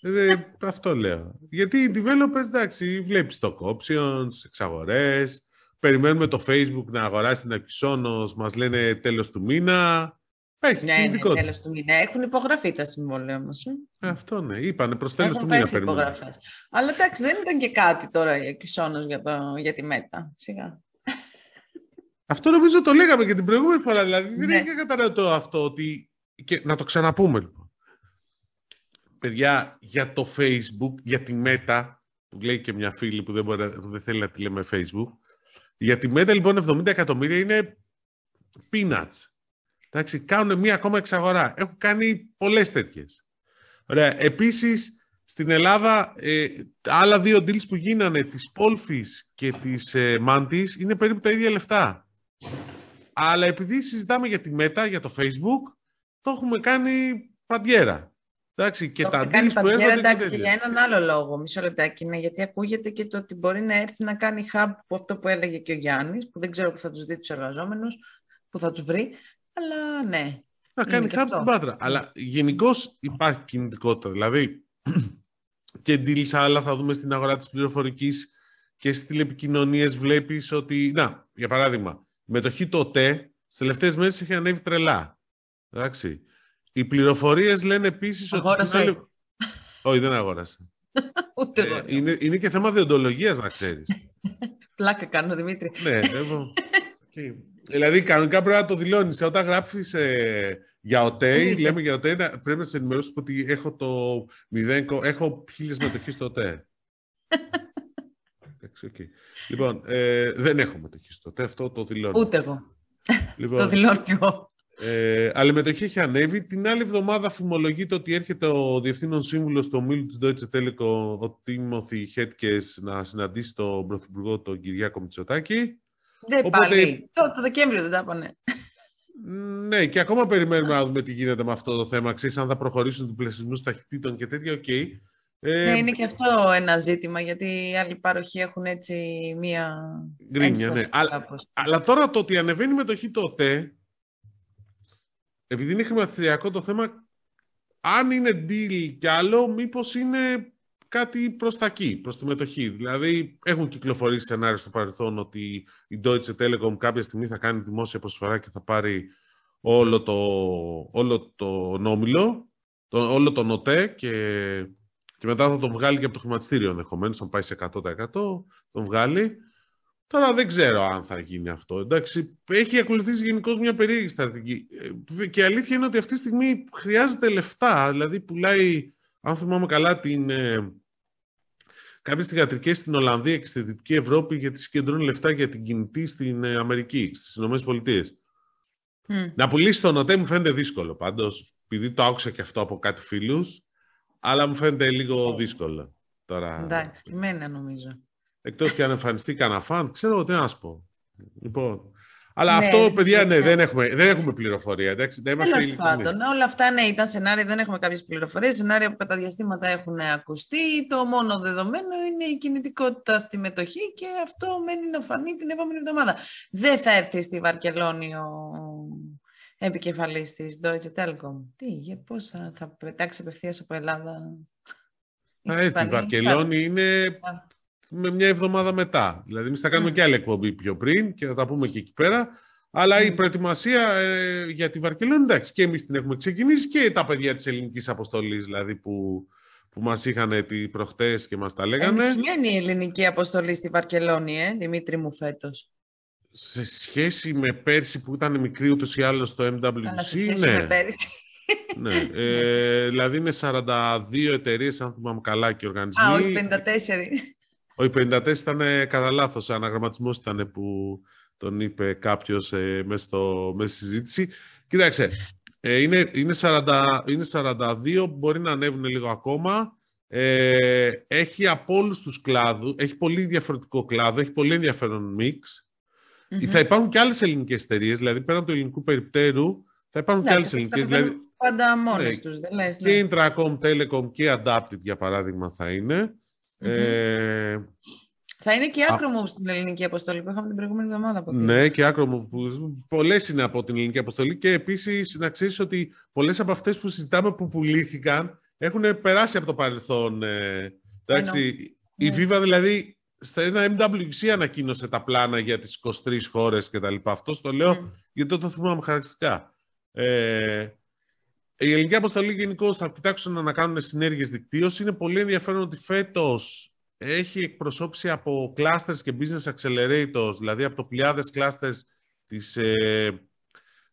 Ε, αυτό λέω. Γιατί οι developers, εντάξει, βλέπεις το options, εξαγορές, περιμένουμε το Facebook να αγοράσει την Ακισόνος, μας λένε τέλος του μήνα. Έχει ναι, ναι, τέλος του μήνα. Έχουν υπογραφεί τα συμβόλαια όμως. Ε, αυτό ναι, είπανε προς τέλος του μήνα υπογραφές. Αλλά εντάξει, δεν ήταν και κάτι τώρα η Ακισόνος για, το, για τη ΜΕΤΑ. Σιγά. Αυτό νομίζω το λέγαμε και την προηγούμενη φορά. Δηλαδή δεν ναι. έχει κατανοητό αυτό ότι... Και να το ξαναπούμε λοιπόν. Παιδιά, για το Facebook, για τη ΜΕΤΑ, που λέει και μια φίλη που δεν, μπορεί, που δεν θέλει να τη λέμε Facebook. Για τη Meta λοιπόν 70 εκατομμύρια είναι peanuts. Εντάξει, κάνουν μία ακόμα εξαγορά. Έχουν κάνει πολλές τέτοιες. Ωραία. Επίσης, στην Ελλάδα, ε, άλλα δύο deals που γίνανε, της Polfis και της ε, Mantis, είναι περίπου τα ίδια λεφτά. Αλλά επειδή συζητάμε για τη Meta, για το Facebook, το έχουμε κάνει παντιέρα. Εντάξει, και το τα deals που έρχονται εντάξει, και για έναν άλλο λόγο, μισό λεπτάκι είναι, γιατί ακούγεται και το ότι μπορεί να έρθει να κάνει hub που αυτό που έλεγε και ο Γιάννης, που δεν ξέρω που θα τους δει τους εργαζόμενους, που θα τους βρει, αλλά ναι. Να κάνει hub στην Πάτρα. Αλλά γενικώς υπάρχει κινητικότητα. Δηλαδή, και deals άλλα θα δούμε στην αγορά της πληροφορικής και στις τηλεπικοινωνίες βλέπεις ότι, να, για παράδειγμα, η μετοχή το ΟΤΕ στις τελευταίες μέρες έχει ανέβει τρελά. Εντάξει. Οι πληροφορίες λένε επίσης ότι... Αγόρασε. Όχι, δεν αγόρασε. Ούτε ε, είναι, είναι και θέμα διοντολογίας, να ξέρεις. Πλάκα κάνω, Δημήτρη. ναι, εγώ. okay. Δηλαδή, κανονικά πρέπει να το δηλώνεις. Όταν γράφει ε, για ΟΤΕ, λέμε για ΟΤΕ, πρέπει να σε ενημερώσεις ότι έχω το 0, έχω χίλιες μετοχές στο ΟΤΕ. okay. Λοιπόν, ε, δεν έχω μετοχή στο ΟΤΕ, αυτό το δηλώνω. Ούτε εγώ. Λοιπόν, το δηλώνω κι εγώ. Ε, αλλά η μετοχή έχει ανέβει. Την άλλη εβδομάδα φημολογείται ότι έρχεται ο διευθύνων σύμβουλος του ομίλου της Deutsche Telekom, ο Τίμωθη Χέτκε, να συναντήσει τον Πρωθυπουργό, τον Κυριάκο Μητσοτάκη. Δεν Οπότε... πάλι. Το, το Δεκέμβριο δεν τα είπανε. Ναι, και ακόμα περιμένουμε να δούμε τι γίνεται με αυτό το θέμα. Ξέρεις αν θα προχωρήσουν διπλασιασμού ταχυτήτων και τέτοια, οκ. Okay. Ε, ναι, είναι και αυτό ένα ζήτημα, γιατί οι άλλοι πάροχοι έχουν έτσι μία Γκρίνια, ναι. Αλλά, αλλά, τώρα το ότι ανεβαίνει με το τότε, επειδή είναι χρηματιστηριακό το θέμα, αν είναι deal κι άλλο, μήπως είναι κάτι προς τα εκεί, προς τη μετοχή. Δηλαδή, έχουν κυκλοφορήσει σενάρια στο παρελθόν ότι η Deutsche Telekom κάποια στιγμή θα κάνει δημόσια προσφορά και θα πάρει όλο το, όλο το νόμιλο, το, όλο το ΝΟΤΕ και, και μετά θα τον βγάλει και από το χρηματιστήριο ενδεχομένως, αν πάει σε 100% τον βγάλει. Τώρα δεν ξέρω αν θα γίνει αυτό. Εντάξει, έχει ακολουθήσει γενικώς μια περίεργη στρατηγική. Ε, και η αλήθεια είναι ότι αυτή τη στιγμή χρειάζεται λεφτά. Δηλαδή, πουλάει, αν θυμάμαι καλά, την, ε, κάποιες θηγατρικές στην Ολλανδία και στη Δυτική Ευρώπη γιατί συγκεντρώνουν λεφτά για την κινητή στην ε, Αμερική, στις ΗΠΑ. Mm. Να πουλήσει το ΝΟΤΕ μου φαίνεται δύσκολο πάντως, επειδή το άκουσα και αυτό από κάτι φίλους, αλλά μου φαίνεται λίγο δύσκολο. Τώρα... Εντάξει, εμένα νομίζω. Εκτός και αν εμφανιστεί κανένα φαν, ξέρω τι να σου πω. Λοιπόν, αλλά ναι, αυτό, παιδιά, ναι, δεν, έχουμε, δεν έχουμε πληροφορία. Εντάξει, δεν Τέλος πάντων, όλα αυτά ναι, ήταν σενάρια, δεν έχουμε κάποιες πληροφορίες. Σενάρια που κατά διαστήματα έχουν ακουστεί. Το μόνο δεδομένο είναι η κινητικότητα στη μετοχή και αυτό μένει να φανεί την επόμενη εβδομάδα. Δεν θα έρθει στη Βαρκελόνη ο επικεφαλής της Deutsche Telekom. Τι, για πώ θα πετάξει απευθείας από Ελλάδα; Θα έρθει. Η Βαρκελόνη είναι με μια εβδομάδα μετά. Δηλαδή, εμείς θα κάνουμε mm. και άλλη εκπομπή πιο πριν και θα τα πούμε και εκεί πέρα. Αλλά η προετοιμασία ε, για τη Βαρκελόνη, εντάξει, και εμείς την έχουμε ξεκινήσει και τα παιδιά της ελληνικής αποστολής, δηλαδή που, που μας είχαν πει προχτές και μας τα λέγανε. Ενισχυμένη η ελληνική αποστολή στη Βαρκελόνη, ε, Δημήτρη μου φέτος; Σε σχέση με πέρσι που ήταν μικρή ούτως ή άλλως στο MWC, ναι. Με πέρσι. ναι. Ε, δηλαδή είναι 42 εταιρείες, αν θυμάμαι καλά, και οργανισμοί. Α, όχι 54. Ο 54 ήταν κατά λάθος, αναγραμματισμός ήταν που τον είπε κάποιος ε, μέσα, στη συζήτηση. Κοίταξε, ε, είναι, είναι, 40, είναι 42, μπορεί να ανέβουν λίγο ακόμα. Ε, έχει από όλους τους κλάδους, έχει πολύ διαφορετικό κλάδο, έχει πολύ ενδιαφέρον μίξ. Θα υπάρχουν και άλλες ελληνικές εταιρείες, δηλαδή πέραν του ελληνικού περιπτέρου, θα υπάρχουν ναι, και άλλες ελληνικές. Δηλαδή, πάντα μόνες ναι, τους, δεν λες, ναι. Και Intracom, Telecom και Adapted, για παράδειγμα, θα είναι. Ε, θα είναι και άκρομο στην ελληνική αποστολή που είχαμε την προηγούμενη εβδομάδα. Ναι, και άκρομο. Πολλές είναι από την ελληνική αποστολή και επίσης να ξέρεις ότι πολλές από αυτές που συζητάμε που πουλήθηκαν έχουν περάσει από το παρελθόν. Ε, εντάξει, η ναι. Viva δηλαδή στα ένα MWC ανακοίνωσε τα πλάνα για τις 23 χώρες και τα λοιπά. Αυτό το λέω γιατί το θυμάμαι χαρακτηριστικά. Ε, η ελληνική αποστολή γενικώ θα κοιτάξουν να κάνουν συνέργειες δικτύωση. Είναι πολύ ενδιαφέρον ότι φέτος έχει εκπροσώπηση από clusters και business accelerators, δηλαδή από το πλειάδες clusters της, ε,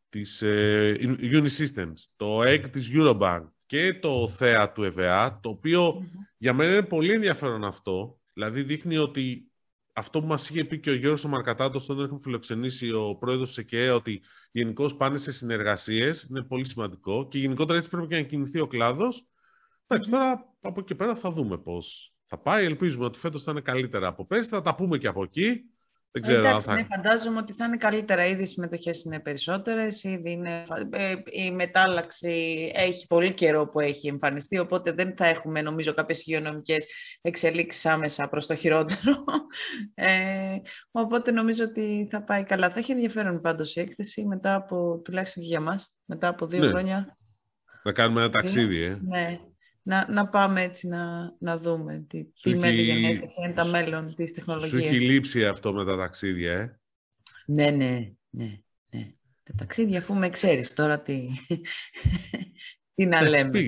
της ε, Unisystems, το EGG της Eurobank και το ΘΕΑ του ΕΒΑ, το οποιο για μένα είναι πολύ ενδιαφέρον αυτό, Δηλαδή δείχνει ότι αυτό που μας είχε πει και ο Γιώργος Μαρκατάτος όταν έχουμε φιλοξενήσει ο πρόεδρος της ΕΚΕ ότι γενικώ πάνε σε συνεργασίες, είναι πολύ σημαντικό και γενικότερα έτσι πρέπει και να κινηθεί ο κλάδος. Εντάξει, τώρα από εκεί πέρα θα δούμε πώς θα πάει. Ελπίζουμε ότι φέτος θα είναι καλύτερα από πέρσι, θα τα πούμε και από εκεί. Δεν ξέρω Εντάξει, θα... ναι, φαντάζομαι ότι θα είναι καλύτερα. Ήδη οι συμμετοχές είναι περισσότερες. Είναι... Ε, η μετάλλαξη έχει πολύ καιρό που έχει εμφανιστεί, οπότε δεν θα έχουμε νομίζω κάποιες υγειονομικές εξελίξεις άμεσα προς το χειρότερο. Ε, οπότε νομίζω ότι θα πάει καλά. Θα έχει ενδιαφέρον πάντως η έκθεση μετά από τουλάχιστον και για μας, μετά από δύο ναι. χρόνια. Να κάνουμε ένα ταξίδι, ε. Ναι, να, να πάμε έτσι να, να δούμε τι, τι μεταγενέστε και είναι τα μέλλον της τεχνολογίας. Σου έχει λείψει αυτό με τα ταξίδια, ε; Ναι, ναι, ναι. ναι. Τα ταξίδια, αφού με ξέρεις τώρα τι, τι να λέμε.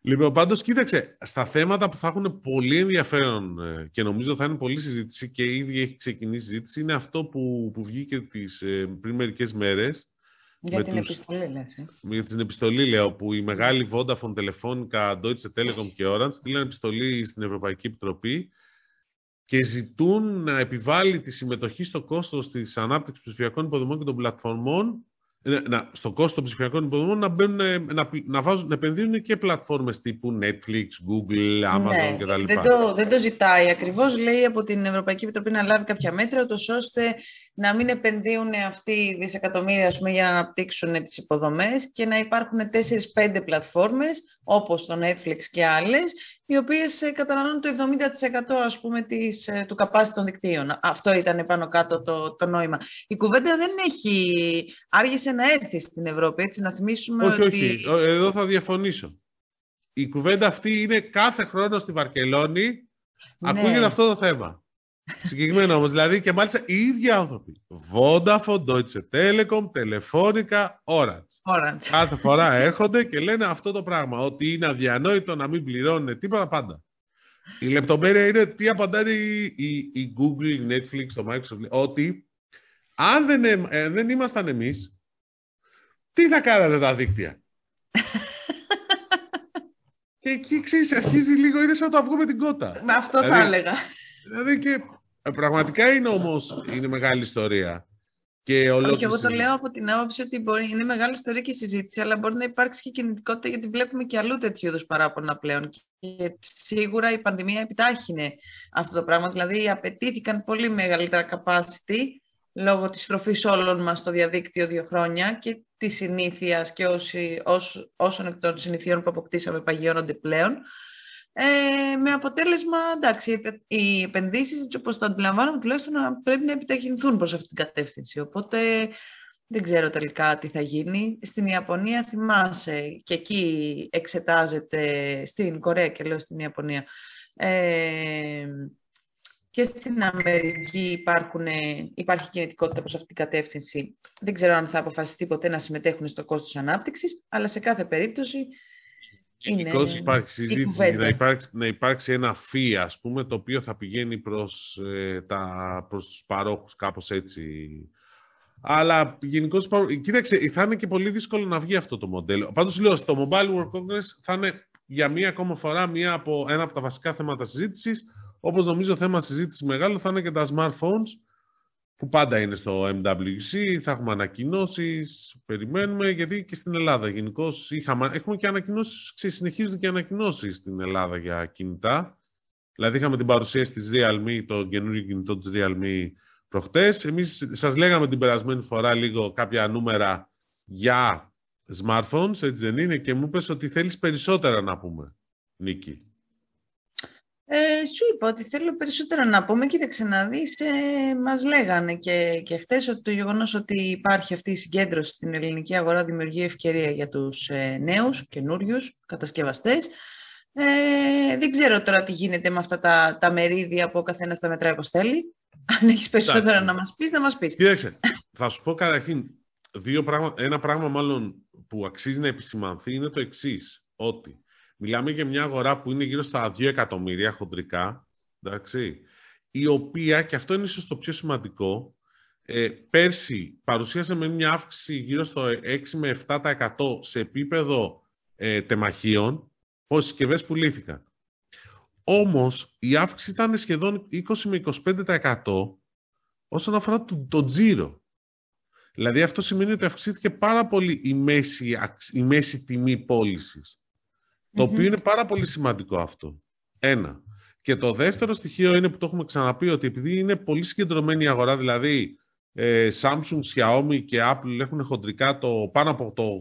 Λοιπόν, πάντως κοίταξε, στα θέματα που θα έχουν πολύ ενδιαφέρον ε, και νομίζω θα είναι πολύ συζήτηση και ήδη έχει ξεκινήσει συζήτηση, είναι αυτό που, που βγήκε τις, ε, πριν μερικές μέρες, για την τους... επιστολή, λες. Ε; Για την επιστολή, λέω, που η μεγάλη Vodafone, Telefonica, Deutsche Telekom και Orange στείλαν επιστολή στην Ευρωπαϊκή Επιτροπή και ζητούν να επιβάλλει τη συμμετοχή στο κόστος της ανάπτυξης ψηφιακών υποδομών και των πλατφορμών ε, να, στο κόστος των ψηφιακών υποδομών να, μπαίνουν, να, να, βάζουν, να επενδύουν και πλατφόρμες τύπου Netflix, Google, Amazon ναι, κτλ. Δεν το, δεν το ζητάει. Ακριβώς λέει από την Ευρωπαϊκή Επιτροπή να λάβει κάποια μέτρα, ώστε να μην επενδύουν αυτοί οι δισεκατομμύρια πούμε, για να αναπτύξουν τις υποδομές και να υπάρχουν 4-5 πλατφόρμες όπως το Netflix και άλλες, οι οποίες ε, καταναλώνουν το 70% ας πούμε της, ε, του capacity των δικτύων. Αυτό ήταν πάνω κάτω το, το νόημα. Η κουβέντα δεν έχει άργησε να έρθει στην Ευρώπη, έτσι να θυμίσουμε όχι, ότι... Όχι, εδώ θα διαφωνήσω. Η κουβέντα αυτή είναι κάθε χρόνο στη Βαρκελόνη, ναι. ακούγεται αυτό το θέμα. Συγκεκριμένα όμως, δηλαδή και μάλιστα οι ίδιοι άνθρωποι. Vodafone, Deutsche Telekom, Telefonica, Orange. Orange. Κάθε φορά έρχονται και λένε αυτό το πράγμα. Ότι είναι αδιανόητο να μην πληρώνουν τίποτα πάντα. Η λεπτομέρεια είναι τι απαντάει η, η, η Google, η Netflix, το Microsoft. Ότι αν δεν, ε, δεν ήμασταν εμείς, τι θα κάνατε τα δίκτυα; και εκεί ξέρεις, αρχίζει λίγο, είναι σαν το αυγό με την κότα. Με αυτό δηλαδή, θα έλεγα. Δηλαδή και ε, πραγματικά είναι όμως είναι μεγάλη ιστορία. Και Όχι, εγώ το λέω από την άποψη ότι μπορεί, είναι μεγάλη ιστορία και συζήτηση, αλλά μπορεί να υπάρξει και κινητικότητα γιατί βλέπουμε και αλλού τέτοιου είδους παράπονα πλέον. Και σίγουρα η πανδημία επιτάχυνε αυτό το πράγμα. Δηλαδή, απαιτήθηκαν πολύ μεγαλύτερα capacity λόγω της στροφής όλων μας στο διαδίκτυο δύο χρόνια και της συνήθειας και όσοι, όσων εκ των συνηθιών που αποκτήσαμε παγιώνονται πλέον. Ε, με αποτέλεσμα, εντάξει, οι επενδύσεις, έτσι όπως το αντιλαμβάνομαι, τουλάχιστον να πρέπει να επιταχυνθούν προς αυτήν την κατεύθυνση. Οπότε δεν ξέρω τελικά τι θα γίνει. Στην Ιαπωνία θυμάσαι και εκεί εξετάζεται, στην Κορέα και λέω στην Ιαπωνία, ε, και στην Αμερική υπάρχουν, υπάρχει κινητικότητα προς αυτήν την κατεύθυνση. Δεν ξέρω αν θα αποφασιστεί ποτέ να συμμετέχουν στο κόστος ανάπτυξης, αλλά σε κάθε περίπτωση Γενικώς υπάρχει συζήτηση να υπάρξει, να υπάρξει ένα φύ, ας πούμε, το οποίο θα πηγαίνει προς, ε, τα, προς τους παρόχους, κάπως έτσι. Αλλά γενικώς, κοίταξε, θα είναι και πολύ δύσκολο να βγει αυτό το μοντέλο. Πάντως λέω, στο Mobile World Congress θα είναι για μία ακόμα φορά μία από, ένα από τα βασικά θέματα συζήτησης. Όπως νομίζω θέμα συζήτηση μεγάλο θα είναι και τα smartphones, που πάντα είναι στο MWC, θα έχουμε ανακοινώσεις, περιμένουμε, γιατί και στην Ελλάδα γενικώ έχουμε και ανακοινώσεις, συνεχίζονται και ανακοινώσεις στην Ελλάδα για κινητά. Δηλαδή είχαμε την παρουσίαση της Realme, το καινούργιο κινητό της Realme προχτές. Εμείς σας λέγαμε την περασμένη φορά λίγο κάποια νούμερα για smartphones, έτσι δεν είναι, και μου είπες ότι θέλεις περισσότερα να πούμε, Νίκη. Ε, σου είπα ότι θέλω περισσότερο να πούμε. Κοίταξε να δεις, ε, μας λέγανε και, και χτες ότι το γεγονός ότι υπάρχει αυτή η συγκέντρωση στην ελληνική αγορά δημιουργεί ευκαιρία για τους ε, νέους, καινούριους κατασκευαστές. Ε, δεν ξέρω τώρα τι γίνεται με αυτά τα, τα μερίδια που ο καθένας τα μετράει όπως θέλει. Αν έχεις περισσότερα να μας πεις, να μας πεις. Κοίταξε, θα σου πω καταρχήν δύο πράγματα. Ένα πράγμα μάλλον που αξίζει να επισημανθεί είναι το εξής ότι Μιλάμε για μια αγορά που είναι γύρω στα 2 εκατομμύρια χοντρικά, εντάξει, η οποία, και αυτό είναι ίσως το πιο σημαντικό, ε, πέρσι παρουσίασε με μια αύξηση γύρω στο 6 με 7% σε επίπεδο ε, τεμαχίων, πόσες συσκευές πουλήθηκαν. όμως η αύξηση ήταν σχεδόν 20 με 25% όσον αφορά το, το τζίρο. Δηλαδή αυτό σημαίνει ότι αυξήθηκε πάρα πολύ η μέση, η μέση τιμή πώλησης. Το οποίο είναι πάρα πολύ σημαντικό αυτό. Ένα. Και το δεύτερο στοιχείο είναι που το έχουμε ξαναπεί ότι επειδή είναι πολύ συγκεντρωμένη η αγορά, δηλαδή ε, Samsung, Xiaomi και Apple έχουν χοντρικά το πάνω από το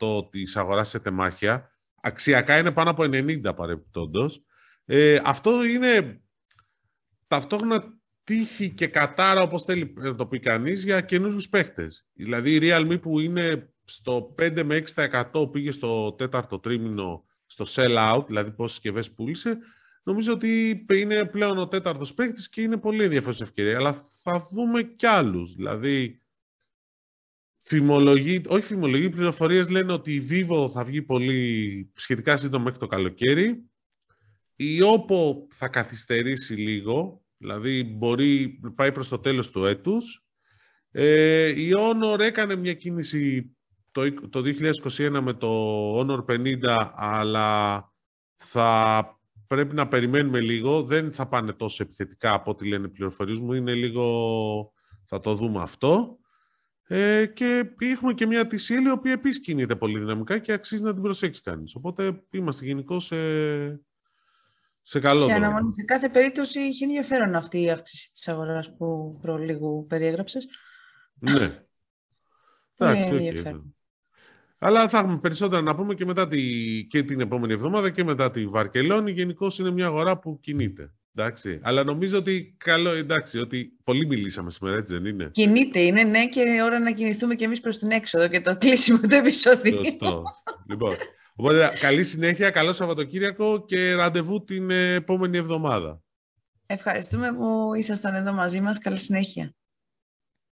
85% της αγοράς σε τεμάχια, αξιακά είναι πάνω από 90% παρεμπιπτόντως. Ε, αυτό είναι ταυτόχρονα τύχη και κατάρα, όπως θέλει να το πει κανείς, για καινούριους παίχτες. Δηλαδή η Realme που είναι στο 5 με 6% πήγε στο τέταρτο τρίμηνο στο sell out, δηλαδή πόσες συσκευές πούλησε, νομίζω ότι είναι πλέον ο τέταρτος παίχτης και είναι πολύ ενδιαφέρον ευκαιρία. Αλλά θα δούμε κι άλλους. Δηλαδή, φημολογή, όχι φημολογή, πληροφορίες λένε ότι η Vivo θα βγει πολύ σχετικά σύντομα μέχρι το καλοκαίρι. Η Oppo θα καθυστερήσει λίγο, δηλαδή μπορεί πάει προς το τέλος του έτους. Ε, η Honor έκανε μια κίνηση το, το 2021 με το Honor 50, αλλά θα πρέπει να περιμένουμε λίγο. Δεν θα πάνε τόσο επιθετικά από ό,τι λένε οι πληροφορίες μου. Είναι λίγο... θα το δούμε αυτό. Ε, και έχουμε και μια TCL η οποία επίσης κινείται πολύ δυναμικά και αξίζει να την προσέξει κανείς. Οπότε είμαστε γενικώ σε, σε καλό σε, δρόμο. Σε κάθε περίπτωση είχε ενδιαφέρον αυτή η αύξηση της αγοράς που προλίγου περιέγραψες. Ναι. Εντάξει, ενδιαφέρον. Αλλά θα έχουμε περισσότερα να πούμε και μετά τη, και την επόμενη εβδομάδα και μετά τη Βαρκελόνη. Γενικώ είναι μια αγορά που κινείται. Εντάξει. Αλλά νομίζω ότι καλό, εντάξει, ότι πολύ μιλήσαμε σήμερα, έτσι δεν είναι; Κινείται, είναι ναι, και ώρα να κινηθούμε κι εμείς προς την έξοδο και το κλείσιμο του επεισόδου. Σωστό. λοιπόν, οπότε καλή συνέχεια, καλό Σαββατοκύριακο και ραντεβού την επόμενη εβδομάδα. Ευχαριστούμε που ήσασταν εδώ μαζί μας. Καλή συνέχεια.